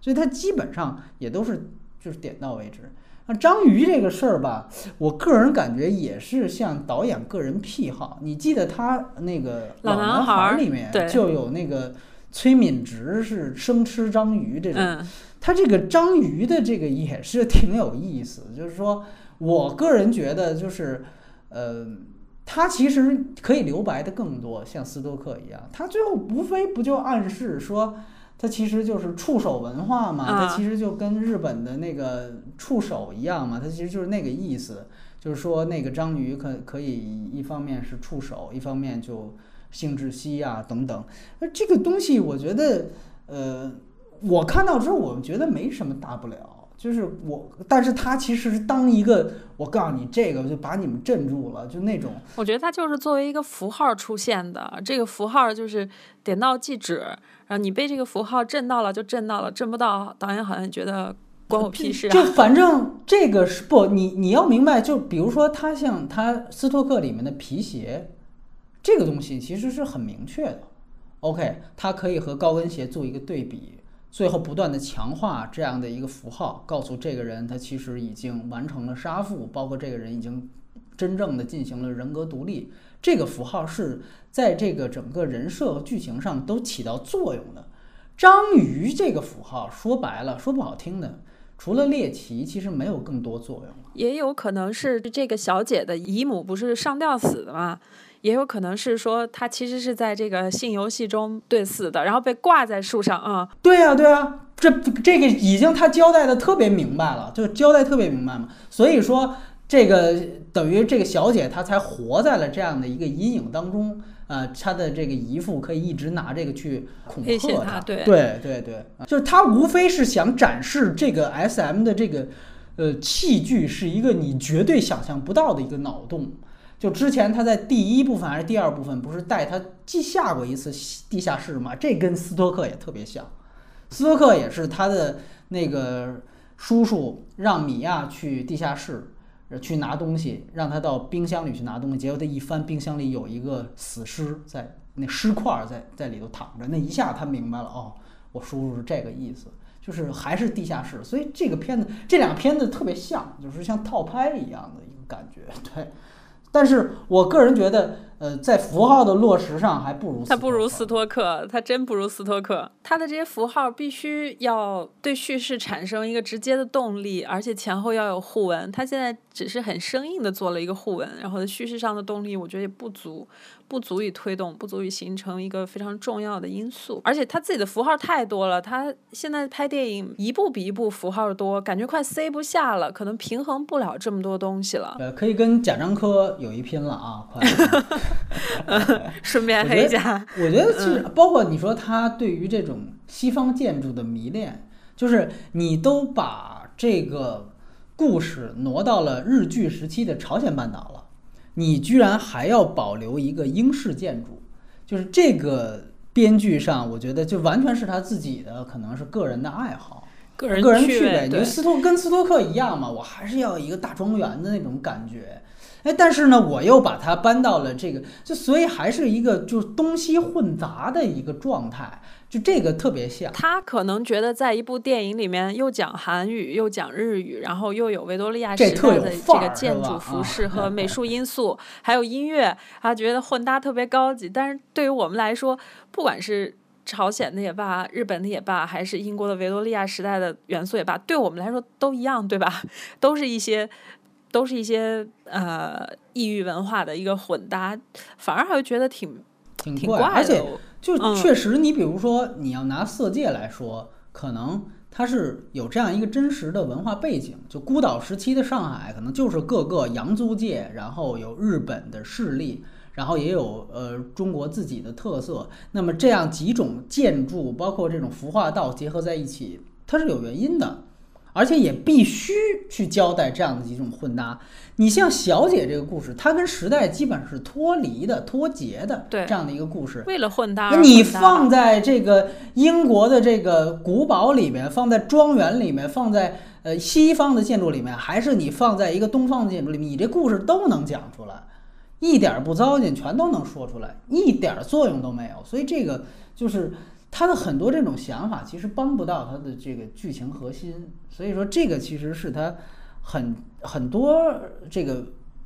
所以它基本上也都是就是点到为止。那章鱼这个事儿吧，我个人感觉也是像导演个人癖好。你记得他那个《老男男孩儿里面就有那个崔敏植是生吃章鱼这种，嗯他这个章鱼的这个也是挺有意思，就是说我个人觉得就是，呃，他其实可以留白的更多，像斯多克一样，他最后无非不就暗示说。他其实就是触手文化嘛，啊他其实就跟日本的那个触手一样嘛，他其实就是那个意思，就是说那个章鱼可可以一方面是触手，一方面就性窒息啊等等。那这个东西我觉得，呃，我看到之后我们觉得没什么大不了，就是我，但是他其实是当一个，我告诉你这个就把你们镇住了，就那种。我觉得他就是作为一个符号出现的，这个符号就是点到即止，然后你被这个符号震到了就震到了，震不到，导演好像觉得关我屁事啊就啊。反正这个是不，你你要明白，就比如说他像他斯托克里面的皮鞋，这个东西其实是很明确的。OK，它可以和高跟鞋做一个对比，最后不断的强化这样的一个符号，告诉这个人他其实已经完成了杀父，包括这个人已经真正的进行了人格独立。这个符号是在这个整个人设和剧情上都起到作用的。章鱼这个符号说白了，说不好听的，除了猎奇，其实没有更多作用了。也有可能是这个小姐的姨母不是上吊死的吗，也有可能是说他其实是在这个性游戏中对死的，然后被挂在树上啊、对呀、对呀、这这个已经他交代的特别明白了，就是交代特别明白嘛。所以说，这个等于这个小姐她才活在了这样的一个阴影当中。呃，她的这个姨父可以一直拿这个去恐吓她对对对对，就是他无非是想展示这个 S M 的这个呃器具是一个你绝对想象不到的一个脑洞。就之前他在第一部分还是第二部分，不是带他既下过一次地下室吗？这跟斯托克也特别像。斯托克也是他的那个叔叔让米娅去地下室去拿东西，让他到冰箱里去拿东西，结果他一翻，冰箱里有一个死尸在，那尸块在在里头躺着，那一下他明白了，哦，我叔叔是这个意思，就是还是地下室，所以这个片子这两片子特别像，就是像套拍一样的一个感觉，对。但是我个人觉得，呃，在符号的落实上还不如他不如斯斯托克，他真不如斯托克。他的这些符号必须要对叙事产生一个直接的动力，而且前后要有互文。他现在只是很生硬的做了一个互文，然后叙事上的动力我觉得也不足，不足以推动，不足以形成一个非常重要的因素。而且他自己的符号太多了，他现在拍电影一部比一部符号多，感觉快塞不下了，可能平衡不了这么多东西了。呃，可以跟贾樟柯有一拼了啊！快，顺便黑一下，我觉得其实包括你说他对于这种西方建筑的迷恋，就是你都把这个故事挪到了日据时期的朝鲜半岛了，你居然还要保留一个英式建筑，就是这个编剧上，我觉得就完全是他自己的，可能是个人的爱好。个人个人趣趣味，你斯托跟斯托克一样嘛，我还是要一个大庄园的那种感觉。哎，但是呢，我又把它搬到了这个，就所以还是一个就是东西混杂的一个状态，就这个特别像。他可能觉得在一部电影里面又讲韩语又讲日语，然后又有维多利亚时代的这个建筑、服饰 和美术因素，还有音乐，他觉得混搭特别高级。但是对于我们来说，不管是朝鲜的也罢，日本的也罢，还是英国的维多利亚时代的元素也罢，对我们来说都一样，对吧？都是一些。都是一些呃异域文化的一个混搭，反而还会觉得挺挺挺怪，而且。就嗯确实，你比如说你要拿《色戒》来说，可能它是有这样一个真实的文化背景。就孤岛时期的上海，可能就是各个洋租界，然后有日本的势力，然后也有呃中国自己的特色。那么这样几种建筑，包括这种服化道结合在一起，它是有原因的。而且也必须去交代这样的几种混搭。你像小姐这个故事，它跟时代基本上是脱离的、脱节的，对这样的一个故事。为了混搭那你放在这个英国的这个古堡里面，放在庄园里面，放在呃西方的建筑里面，还是你放在一个东方的建筑里面，你这故事都能讲出来，一点儿不糟践，全都能说出来，一点儿作用都没有。所以这个就是他的很多这种想法，其实帮不到他的这个剧情核心。所以说，这个其实是他很很多这个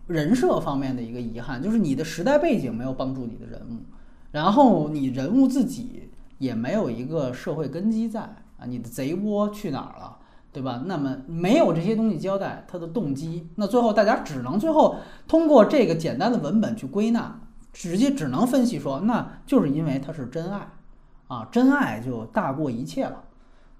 人设方面的一个遗憾，就是你的时代背景没有帮助你的人物，然后你人物自己也没有一个社会根基在啊，你的贼窝去哪儿了？对吧？那么没有这些东西交代他的动机，那最后大家只能最后通过这个简单的文本去归纳，直接只能分析说，那就是因为他是真爱，啊，真爱就大过一切了。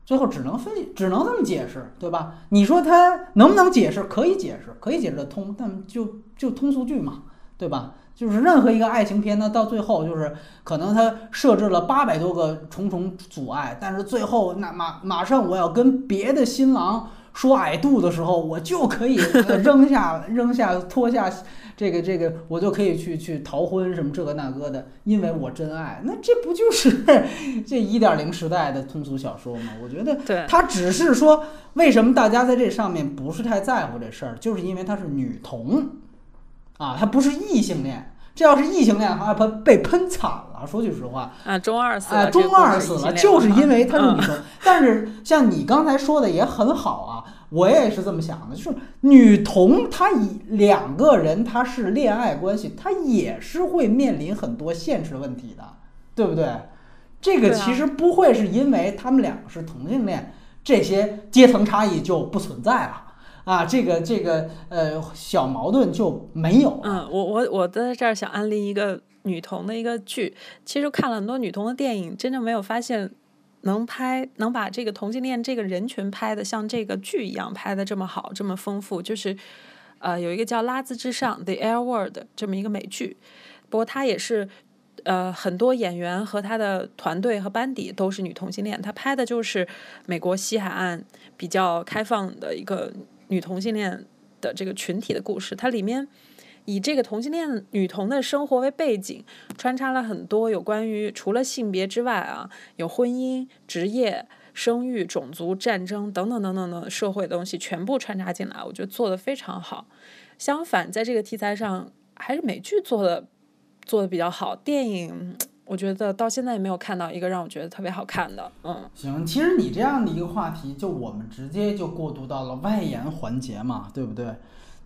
最后只能分析，只能这么解释，对吧？你说他能不能解释？可以解释，可以解释得通，但就就通俗剧嘛，对吧？就是任何一个爱情片呢，到最后就是可能他设置了八百多个重重阻碍，但是最后那马马上我要跟别的新郎说矮度的时候，我就可以扔下 扔下脱下这个这个，我就可以去去逃婚什么这个那个的，因为我真爱。那这不就是 这一点零时代的通俗小说吗？我觉得，对，他只是说为什么大家在这上面不是太在乎这事儿，就是因为她是女同。啊，他不是异性恋，这要是异性恋的话，喷被喷惨了。说句实话，啊，中二死了，中二死了，就是因为他是女同。但是像你刚才说的也很好啊，我也是这么想的，就是女同她以两个人她是恋爱关系，她也是会面临很多现实问题的，对不对？这个其实不会是因为他们两个是同性恋，这些阶层差异就不存在了。啊，这个这个呃小矛盾就没有。嗯，我我我在这儿想安利一个女同的一个剧，其实看了很多女同的电影，真正没有发现能拍能把这个同性恋这个人群拍的像这个剧一样拍的这么好这么丰富。就是呃有一个叫《拉兹之上》The Air World 这么一个美剧，不过它也是呃很多演员和他的团队和班底都是女同性恋，他拍的就是美国西海岸比较开放的一个。女同性恋的这个群体的故事，它里面以这个同性恋女同的生活为背景，穿插了很多有关于除了性别之外啊，有婚姻、职业、生育、种族、战争等等等等的社会东西全部穿插进来，我觉得做的非常好。相反，在这个题材上，还是美剧做的做的比较好，电影。我觉得到现在也没有看到一个让我觉得特别好看的，嗯。行，其实你这样的一个话题，就我们直接就过渡到了外延环节嘛，对不对？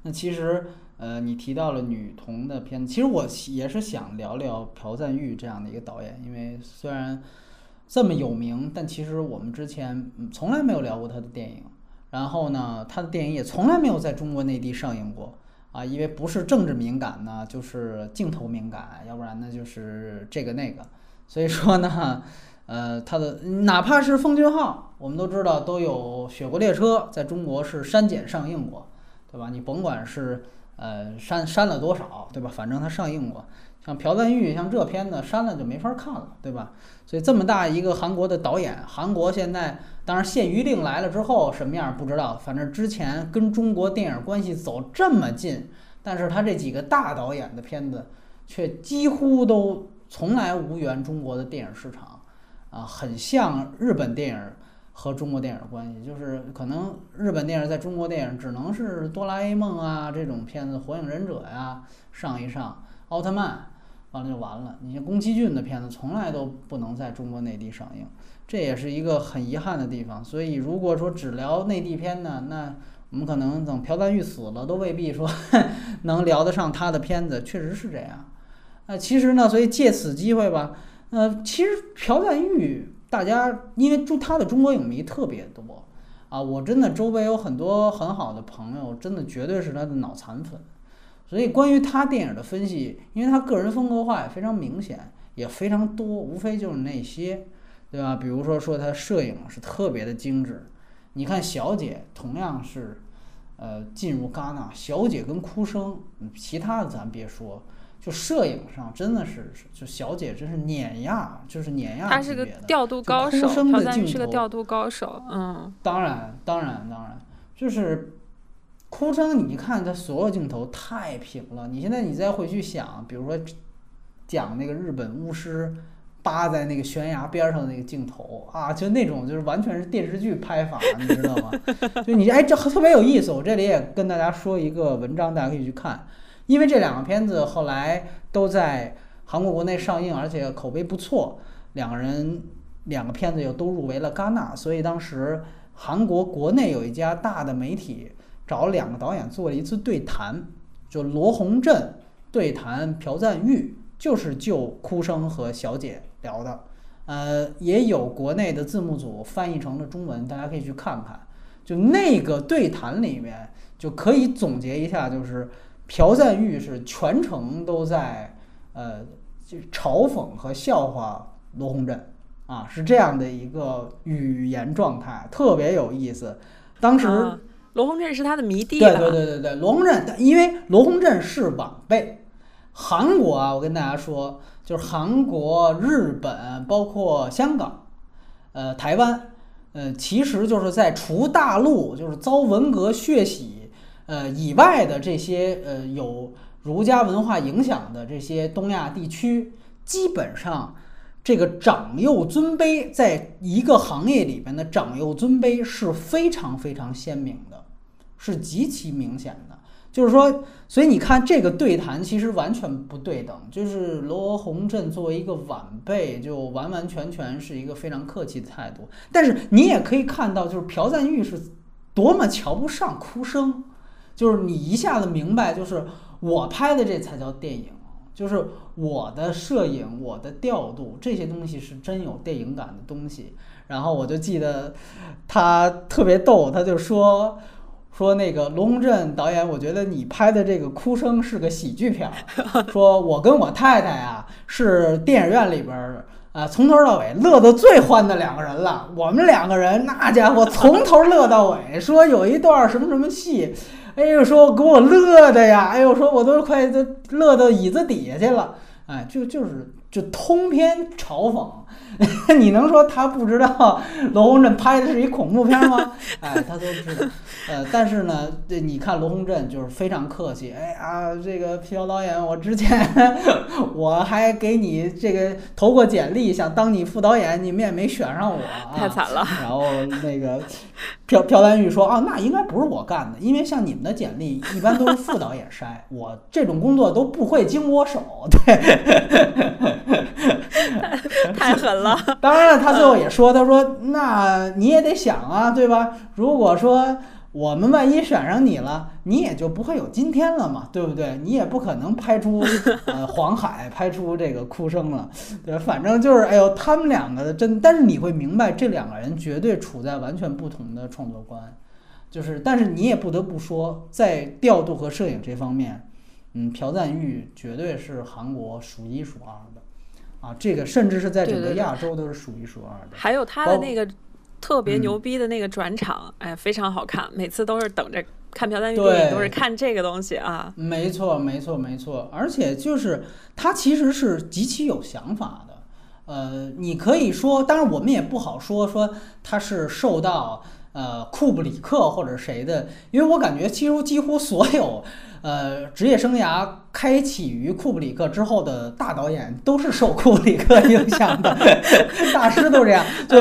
那其实，呃，你提到了女同的片子，其实我也是想聊聊朴赞玉这样的一个导演，因为虽然这么有名，但其实我们之前从来没有聊过他的电影，然后呢，他的电影也从来没有在中国内地上映过。啊，因为不是政治敏感呢，就是镜头敏感，要不然呢就是这个那个，所以说呢，呃，他的哪怕是奉俊昊，我们都知道都有《雪国列车》在中国是删减上映过，对吧？你甭管是呃删删了多少，对吧？反正它上映过。像朴赞玉，像这片子删了就没法看了，对吧？所以这么大一个韩国的导演，韩国现在当然限娱令来了之后什么样不知道，反正之前跟中国电影关系走这么近，但是他这几个大导演的片子却几乎都从来无缘中国的电影市场，啊，很像日本电影和中国电影的关系，就是可能日本电影在中国电影只能是哆啦 A 梦啊这种片子，火影忍者呀上一上，奥特曼。完了就完了。你像宫崎骏的片子，从来都不能在中国内地上映，这也是一个很遗憾的地方。所以，如果说只聊内地片呢，那我们可能等朴赞玉死了，都未必说 能聊得上他的片子。确实是这样。那其实呢，所以借此机会吧，呃，其实朴赞玉，大家因为中他的中国影迷特别多啊，我真的周围有很多很好的朋友，真的绝对是他的脑残粉。所以，关于他电影的分析，因为他个人风格化也非常明显，也非常多，无非就是那些，对吧？比如说，说他摄影是特别的精致。你看《小姐》，同样是，呃，进入戛纳，《小姐》跟《哭声》，其他的咱别说，就摄影上真的是，就《小姐》真是碾压，就是碾压她是个调度高手，朴赞玉是个调度高手，嗯。当然，当然，当然，就是。哭声，你一看他所有镜头太平了。你现在你再回去想，比如说讲那个日本巫师扒在那个悬崖边上的那个镜头啊，就那种就是完全是电视剧拍法，你知道吗？就你哎，这特别有意思。我这里也跟大家说一个文章，大家可以去看。因为这两个片子后来都在韩国国内上映，而且口碑不错，两个人两个片子又都入围了戛纳，所以当时韩国国内有一家大的媒体。找两个导演做了一次对谈，就罗洪镇对谈朴赞玉，就是就《哭声》和《小姐》聊的。呃，也有国内的字幕组翻译成了中文，大家可以去看看。就那个对谈里面，就可以总结一下，就是朴赞玉是全程都在呃就嘲讽和笑话罗洪镇啊，是这样的一个语言状态，特别有意思。当时、啊罗洪镇是他的迷弟对。对对对对，罗洪镇，因为罗洪镇是晚辈。韩国啊，我跟大家说，就是韩国、日本，包括香港，呃，台湾，呃，其实就是在除大陆就是遭文革血洗呃以外的这些呃有儒家文化影响的这些东亚地区，基本上这个长幼尊卑在一个行业里边的长幼尊卑是非常非常鲜明的，是极其明显的。就是说，所以你看这个对谈其实完全不对等，就是罗洪镇作为一个晚辈，就完完全全是一个非常客气的态度。但是你也可以看到，就是朴赞玉是多么瞧不上哭声，就是你一下子明白，就是我拍的这才叫电影，就是我的摄影、我的调度这些东西是真有电影感的东西。然后我就记得他特别逗，他就说。说那个罗洪镇导演，我觉得你拍的这个哭声是个喜剧片儿。说我跟我太太啊，是电影院里边儿啊，从头到尾乐得最欢的两个人了。我们两个人那家伙从头乐到尾。说有一段什么什么戏，哎呦，说给我乐的呀，哎呦，说我都快都乐到椅子底下去了。哎，就就是就通篇嘲讽。你能说他不知道罗洪镇拍的是一恐怖片吗？哎，他都知道。呃，但是呢，这你看罗洪镇就是非常客气。哎啊，这个皮条导演，我之前 我还给你这个投过简历，想当你副导演，你们也没选上我啊，太惨了。然后那个朴朴丹玉说啊，那应该不是我干的，因为像你们的简历一般都是副导演筛，我这种工作都不会经我手。对。太狠了。当然了，他最后也说：“他说，那你也得想啊，对吧？如果说我们万一选上你了，你也就不会有今天了嘛，对不对？你也不可能拍出 呃黄海，拍出这个哭声了，对吧？反正就是，哎呦，他们两个的真，但是你会明白，这两个人绝对处在完全不同的创作观，就是，但是你也不得不说，在调度和摄影这方面，嗯，朴赞玉绝对是韩国数一数二的。”啊，这个甚至是在整个亚洲都是数一数二的。还有他的那个特别牛逼的那个转场，嗯、哎，非常好看，每次都是等着看朴赞玉电影，都是看这个东西啊。没错，没错，没错。而且就是他其实是极其有想法的。呃，你可以说，当然我们也不好说说他是受到呃库布里克或者谁的，因为我感觉几乎几乎所有。呃，职业生涯开启于库布里克之后的大导演都是受库布里克影响的，大师都这样。就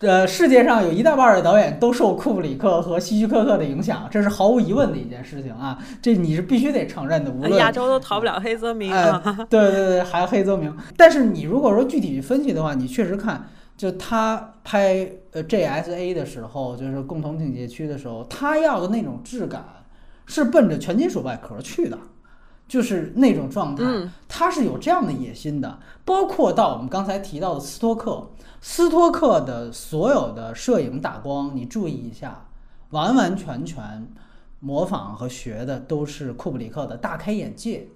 呃，世界上有一大半的导演都受库布里克和希区柯克的影响，这是毫无疑问的一件事情啊，这你是必须得承认的。无论亚洲都逃不了黑泽明啊，对对对，还有黑泽明。但是你如果说具体去分析的话，你确实看，就他拍呃 JSA 的时候，就是共同警戒区的时候，他要的那种质感。是奔着全金属外壳去的，就是那种状态，他是有这样的野心的。包括到我们刚才提到的斯托克，斯托克的所有的摄影打光，你注意一下，完完全全模仿和学的都是库布里克的大开眼界，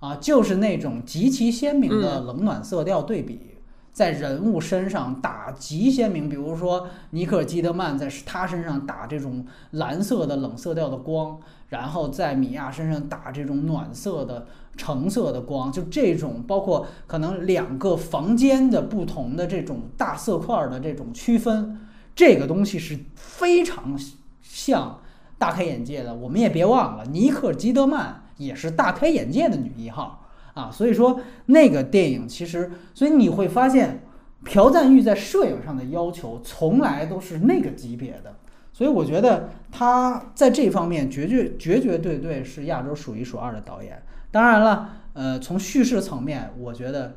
啊，就是那种极其鲜明的冷暖色调对比。在人物身上打极鲜明，比如说尼克基德曼在他身上打这种蓝色的冷色调的光，然后在米娅身上打这种暖色的橙色的光，就这种包括可能两个房间的不同的这种大色块的这种区分，这个东西是非常像大开眼界的。我们也别忘了，尼克基德曼也是大开眼界的女一号。啊，所以说那个电影其实，所以你会发现朴赞玉在摄影上的要求从来都是那个级别的，所以我觉得他在这方面绝绝绝绝对对是亚洲数一数二的导演。当然了，呃，从叙事层面，我觉得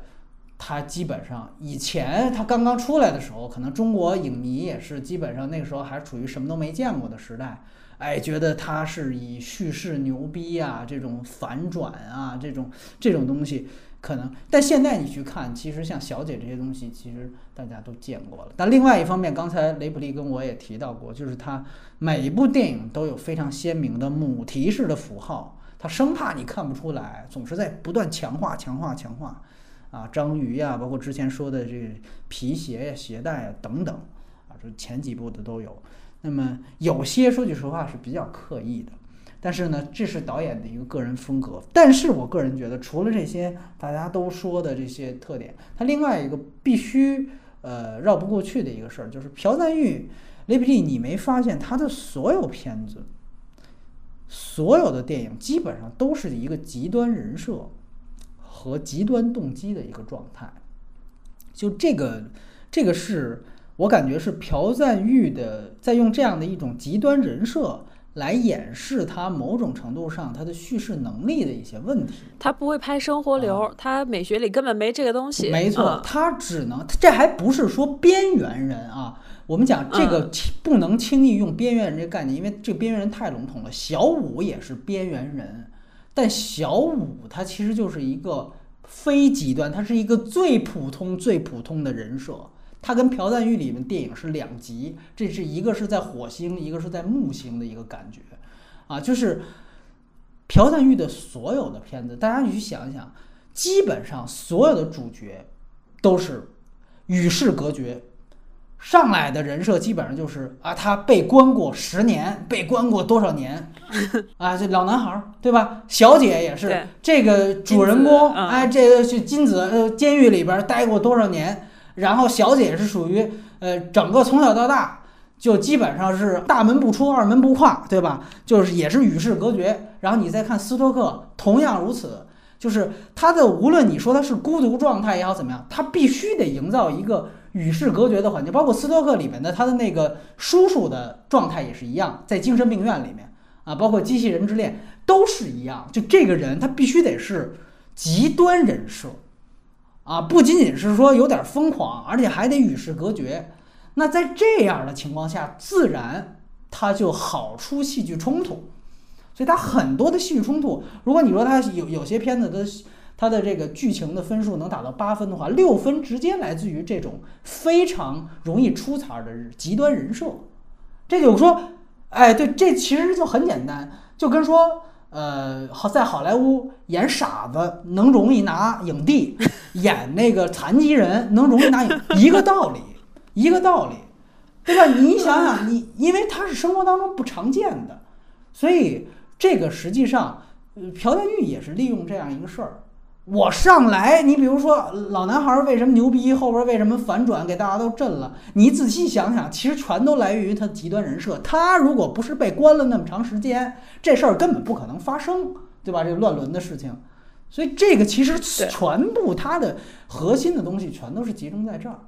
他基本上以前他刚刚出来的时候，可能中国影迷也是基本上那个时候还处于什么都没见过的时代，哎，觉得他是以叙事牛逼啊，这种反转啊，这种这种东西可能，但现在你去看，其实像小姐这些东西，其实大家都见过了。但另外一方面，刚才雷普利跟我也提到过，就是他每一部电影都有非常鲜明的母题式的符号，他生怕你看不出来，总是在不断强化、强化、强化。啊，章鱼呀，包括之前说的这个皮鞋呀、鞋带啊等等，啊，这前几部的都有。那么有些说句实话是比较刻意的，但是呢，这是导演的一个个人风格。但是我个人觉得，除了这些大家都说的这些特点，他另外一个必须呃绕不过去的一个事儿，就是朴赞玉、雷普利，你没发现他的所有片子、所有的电影基本上都是一个极端人设。和极端动机的一个状态，就这个，这个是我感觉是朴赞玉的在用这样的一种极端人设来掩饰他某种程度上他的叙事能力的一些问题。他不会拍生活流，他美学里根本没这个东西。没错，他只能这还不是说边缘人啊。我们讲这个不能轻易用边缘人这个概念，因为这个边缘人太笼统了。小五也是边缘人。但小五他其实就是一个非极端，他是一个最普通、最普通的人设。他跟朴赞玉里面电影是两极，这是一个是在火星，一个是在木星的一个感觉，啊，就是朴赞玉的所有的片子，大家你去想一想，基本上所有的主角都是与世隔绝。上来的人设基本上就是啊，他被关过十年，被关过多少年，啊，这老男孩儿对吧？小姐也是这个主人公，哎，这个是金子，呃，监狱里边待过多少年？然后小姐是属于呃，整个从小到大就基本上是大门不出二门不跨，对吧？就是也是与世隔绝。然后你再看斯托克，同样如此，就是他的无论你说他是孤独状态也好怎么样，他必须得营造一个。与世隔绝的环境，包括斯托克里面的他的那个叔叔的状态也是一样，在精神病院里面啊，包括机器人之恋都是一样。就这个人，他必须得是极端人设啊，不仅仅是说有点疯狂，而且还得与世隔绝。那在这样的情况下，自然他就好出戏剧冲突。所以他很多的戏剧冲突，如果你说他有有些片子的。它的这个剧情的分数能打到八分的话，六分直接来自于这种非常容易出彩的极端人设。这就说，哎，对，这其实就很简单，就跟说，呃，好在好莱坞演傻子能容易拿影帝，演那个残疾人能容易拿影，一个道理，一个道理，对吧？你想想，你因为他是生活当中不常见的，所以这个实际上，朴赞玉也是利用这样一个事儿。我上来，你比如说老男孩为什么牛逼，后边为什么反转，给大家都震了。你仔细想想，其实全都来源于他极端人设。他如果不是被关了那么长时间，这事儿根本不可能发生，对吧？这乱伦的事情，所以这个其实全部他的核心的东西全都是集中在这儿。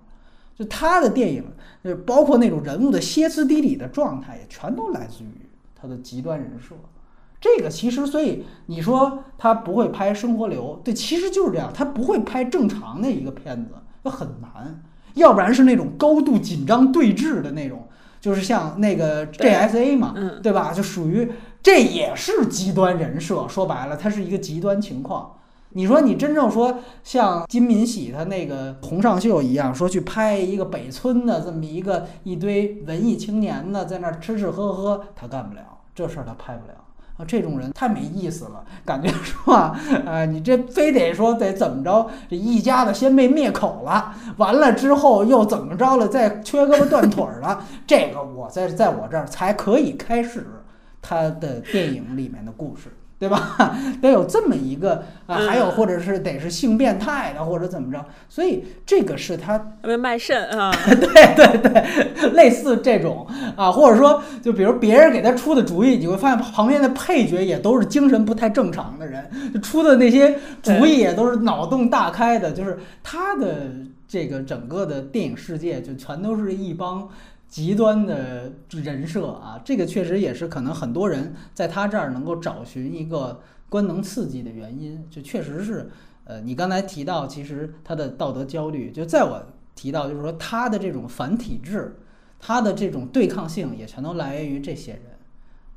就他的电影，就包括那种人物的歇斯底里的状态，也全都来自于他的极端人设。这个其实，所以你说他不会拍生活流，对，其实就是这样，他不会拍正常的一个片子，那很难。要不然是那种高度紧张对峙的那种，就是像那个 JSA 嘛，对吧？就属于这也是极端人设，说白了，它是一个极端情况。你说你真正说像金敏喜他那个《洪尚秀》一样，说去拍一个北村的这么一个一堆文艺青年的在那吃吃喝喝，他干不了这事儿，他拍不了。啊，这种人太没意思了，感觉说，啊？呃，你这非得说得怎么着？这一家子先被灭口了，完了之后又怎么着了？再缺胳膊断腿了，这个我在在我这儿才可以开始他的电影里面的故事。对吧？得有这么一个啊，还有或者是得是性变态的，或者怎么着？所以这个是他卖肾啊，对对对，类似这种啊，或者说就比如别人给他出的主意，你会发现旁边的配角也都是精神不太正常的人，出的那些主意也都是脑洞大开的，就是他的这个整个的电影世界就全都是一帮。极端的人设啊，这个确实也是可能很多人在他这儿能够找寻一个官能刺激的原因，就确实是，呃，你刚才提到，其实他的道德焦虑，就在我提到，就是说他的这种反体制，他的这种对抗性，也全都来源于这些人。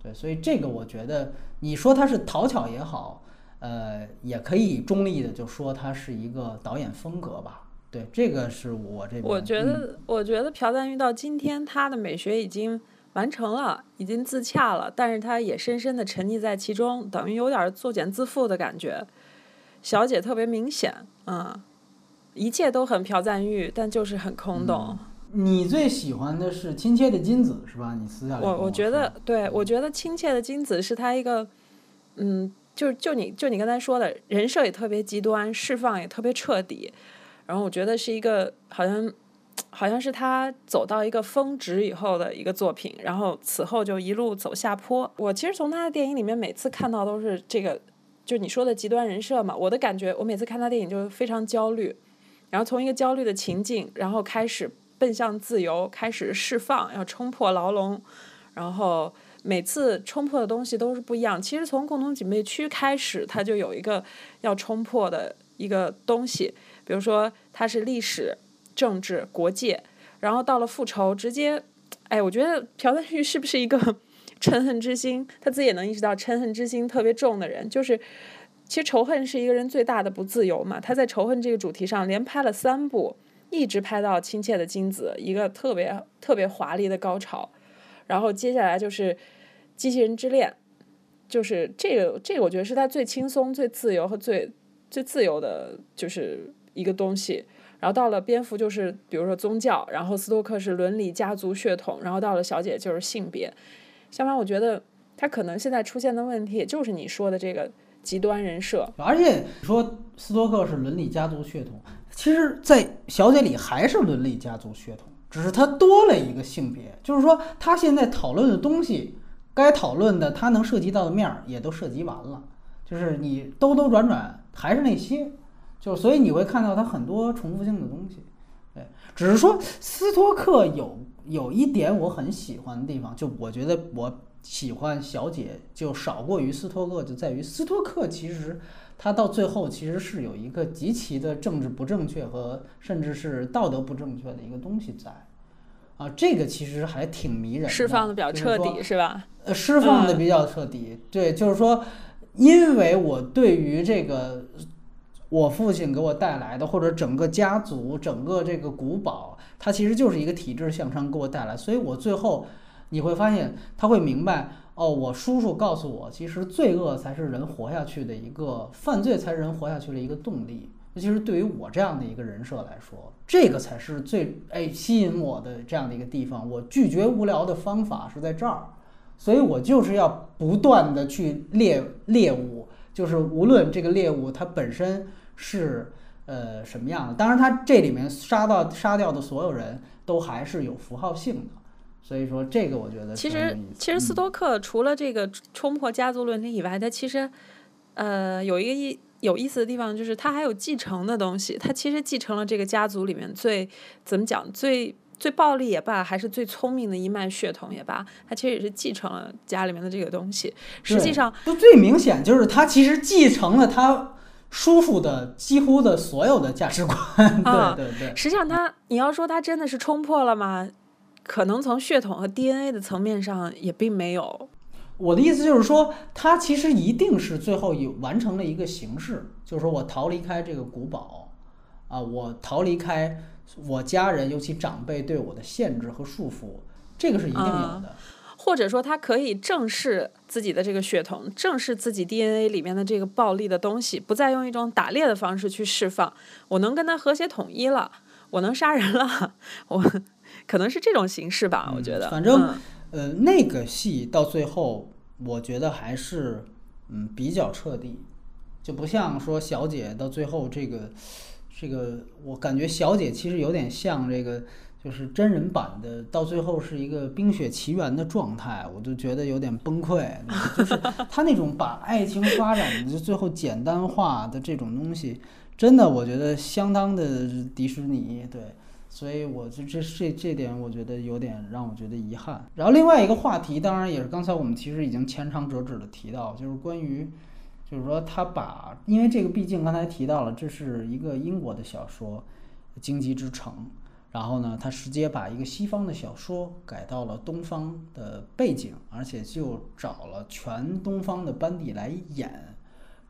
对，所以这个我觉得，你说他是讨巧也好，呃，也可以中立的就说他是一个导演风格吧。对，这个是我这边。我觉嗯得，我觉得朴赞玉到今天，他的美学已经完成了，已经自洽了，但是他也深深的沉溺在其中，等于有点作茧自缚的感觉。小姐特别明显，嗯，一切都很朴赞玉，但就是很空洞。你最喜欢的是《亲切的金子》是吧？你私下里跟我我觉得，对我觉得亲切的金子是他一个，嗯，就就你就你刚才说的，人设也特别极端，释放也特别彻底，然后我觉得是一个好像好像是他走到一个峰值以后的一个作品，然后此后就一路走下坡。我其实从他的电影里面每次看到都是这个，就你说的极端人设嘛，我的感觉，我每次看他电影就非常焦虑，然后从一个焦虑的情境，然后开始奔向自由，开始释放，要冲破牢笼，然后每次冲破的东西都是不一样。其实从共同警备区开始，它就有一个要冲破的一个东西，比如说它是历史、政治、国界，然后到了复仇，直接，哎，我觉得朴赞玉是不是一个 嗔恨之心？他自己也能意识到嗔恨之心特别重的人，就是。其实仇恨是一个人最大的不自由嘛。他在仇恨这个主题上连拍了三部，一直拍到《亲切的金子》，一个特别特别华丽的高潮。然后接下来就是《机器人之恋》，就是这个这个，我觉得是他最轻松、最自由和最最自由的，就是一个东西。然后到了蝙蝠就是比如说宗教，然后斯托克是伦理、家族、血统，然后到了小姐就是性别。相反，我觉得他可能现在出现的问题，也就是你说的这个极端人设。而且说斯托克是伦理家族血统，其实，在《小姐》里还是伦理家族血统，只是他多了一个性别，就是说他现在讨论的东西，该讨论的他能涉及到的面儿也都涉及完了，就是你兜兜转转还是那些，就所以你会看到它很多重复性的东西。对，只是说斯托克有有一点我很喜欢的地方，就我觉得我喜欢小姐就少过于斯托克，就在于斯托克其实他到最后其实是有一个极其的政治不正确和甚至是道德不正确的一个东西在。啊，这个其实还挺迷人的，释放的比较彻底是吧？呃，释放的嗯比较彻底。对，就是说，因为我对于这个我父亲给我带来的，或者整个家族、整个这个古堡，它其实就是一个体制向上给我带来，所以我最后你会发现，他会明白。哦，我叔叔告诉我，其实罪恶才是人活下去的一个，犯罪才是人活下去的一个动力。尤其是对于我这样的一个人设来说，这个才是最哎吸引我的这样的一个地方。我拒绝无聊的方法是在这儿，所以我就是要不断的去猎猎物，就是无论这个猎物它本身是呃什么样的，当然他这里面杀到杀掉的所有人都还是有符号性的，所以说这个我觉得其实其实斯嗯多克除了这个冲破家族伦理以外，他其实呃有一个意有意思的地方，就是他还有继承的东西。他其实继承了这个家族里面最怎么讲最最暴力也罢，还是最聪明的一脉血统也罢，他其实也是继承了家里面的这个东西。实际上，就最明显就是他其实继承了他叔叔的几乎的所有的价值观，啊对对对。实际上他你要说他真的是冲破了吗？可能从血统和 DNA 的层面上也并没有。我的意思就是说，他其实一定是最后有完成了一个形式，就是说我逃离开这个古堡，啊，我逃离开我家人，尤其长辈对我的限制和束缚，这个是一定有啊的。或者说他可以正视自己的这个血统，正视自己 DNA 里面的这个暴力的东西，不再用一种打猎的方式去释放。我能跟他和谐统一了，我能杀人了，我可能是这种形式吧，我觉得。嗯反正嗯呃，那个戏到最后，我觉得还是嗯比较彻底，就不像说小姐到最后这个这个，我感觉小姐其实有点像这个。就是真人版的，到最后是一个《冰雪奇缘》的状态，我就觉得有点崩溃。就是他那种把爱情发展的就最后简单化的这种东西，真的我觉得相当的迪士尼。对，所以我就这这这点我觉得有点让我觉得遗憾。然后另外一个话题，当然也是刚才我们其实已经前长折指的提到，就是关于就是说他把，因为这个毕竟刚才提到了，这是一个英国的小说《荆棘之城》，然后呢，他直接把一个西方的小说改到了东方的背景，而且就找了全东方的班底来演。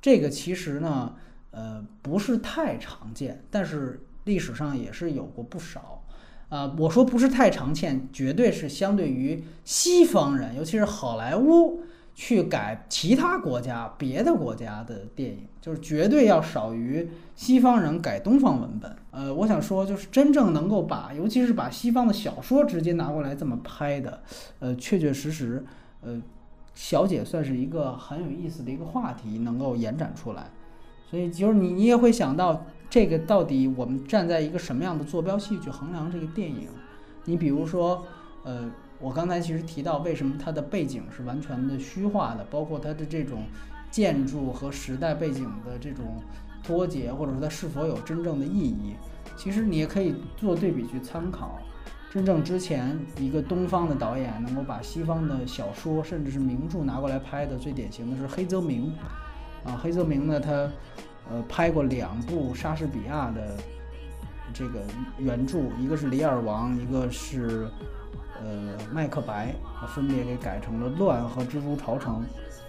这个其实呢，呃，不是太常见，但是历史上也是有过不少。啊，我说不是太常见，绝对是相对于西方人，尤其是好莱坞。去改其他国家、别的国家的电影，就是绝对要少于西方人改东方文本。呃，我想说，就是真正能够把，尤其是把西方的小说直接拿过来这么拍的，呃，确确实实，呃，小姐算是一个很有意思的一个话题，能够延展出来。所以，就是你，你也会想到，这个到底我们站在一个什么样的坐标系去衡量这个电影？你比如说，呃。我刚才其实提到，为什么它的背景是完全的虚化的，包括它的这种建筑和时代背景的这种脱节，或者说它是否有真正的意义？其实你也可以做对比去参考。真正之前一个东方的导演能够把西方的小说甚至是名著拿过来拍的，最典型的是黑泽明。啊，黑泽明呢，他呃拍过两部莎士比亚的这个原著，一个是《李尔王》，一个是。呃，麦克白分别给改成了《乱》和《蜘蛛巢城》，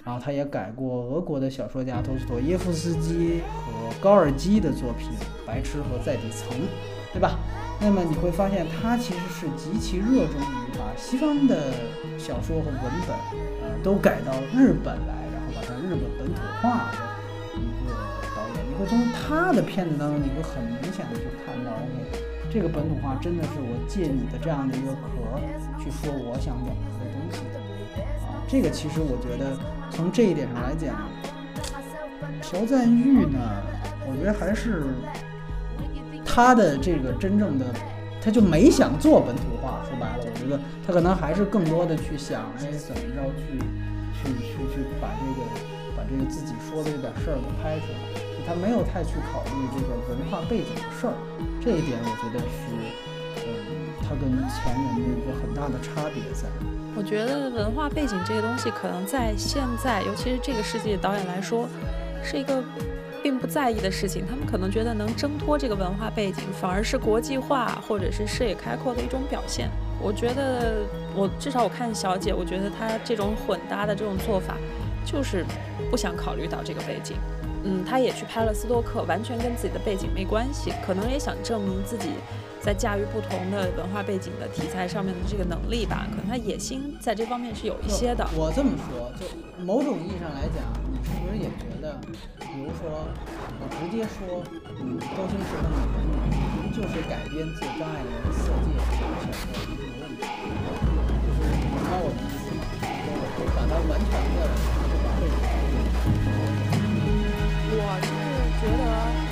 然后他也改过俄国的小说家托斯托耶夫斯基和高尔基的作品《白痴和在底层》，对吧？那么你会发现，他其实是极其热衷于把西方的小说和文本，呃，都改到日本来，然后把它日本本土化的一个导演。你会从他的片子当中，你会很明显的就看到。这个本土化真的是我借你的这样的一个壳去说我想表达的东西啊，这个其实我觉得从这一点上来讲，朴赞玉呢，我觉得还是他的这个真正的，他就没想做本土化。说白了，我觉得他可能还是更多的去想，哎，怎么着去去去去把这个把这个自己说的这点事儿给拍出来，他没有太去考虑这个文化背景的事儿。这一点我觉得是，嗯，他跟前人的一个很大的差别在。我觉得文化背景这个东西，可能在现在，尤其是这个世纪的导演来说，是一个并不在意的事情。他们可能觉得能挣脱这个文化背景，反而是国际化或者是视野开阔的一种表现。我觉得，我至少我看小姐，我觉得她这种混搭的这种做法，就是不想考虑到这个背景。嗯，他也去拍了斯多克，完全跟自己的背景没关系，可能也想证明自己在驾驭不同的文化背景的题材上面的这个能力吧。可能他野心在这方面是有一些的。我这么说，就某种意义上来讲，你是不是也觉得，比如说，我直接说，嗯，周星驰的《美人鱼》就是改编自张爱玲的《色戒》小说的一个问题，就是你明白我的意思吗？就把它完全的就把背景。我就是觉得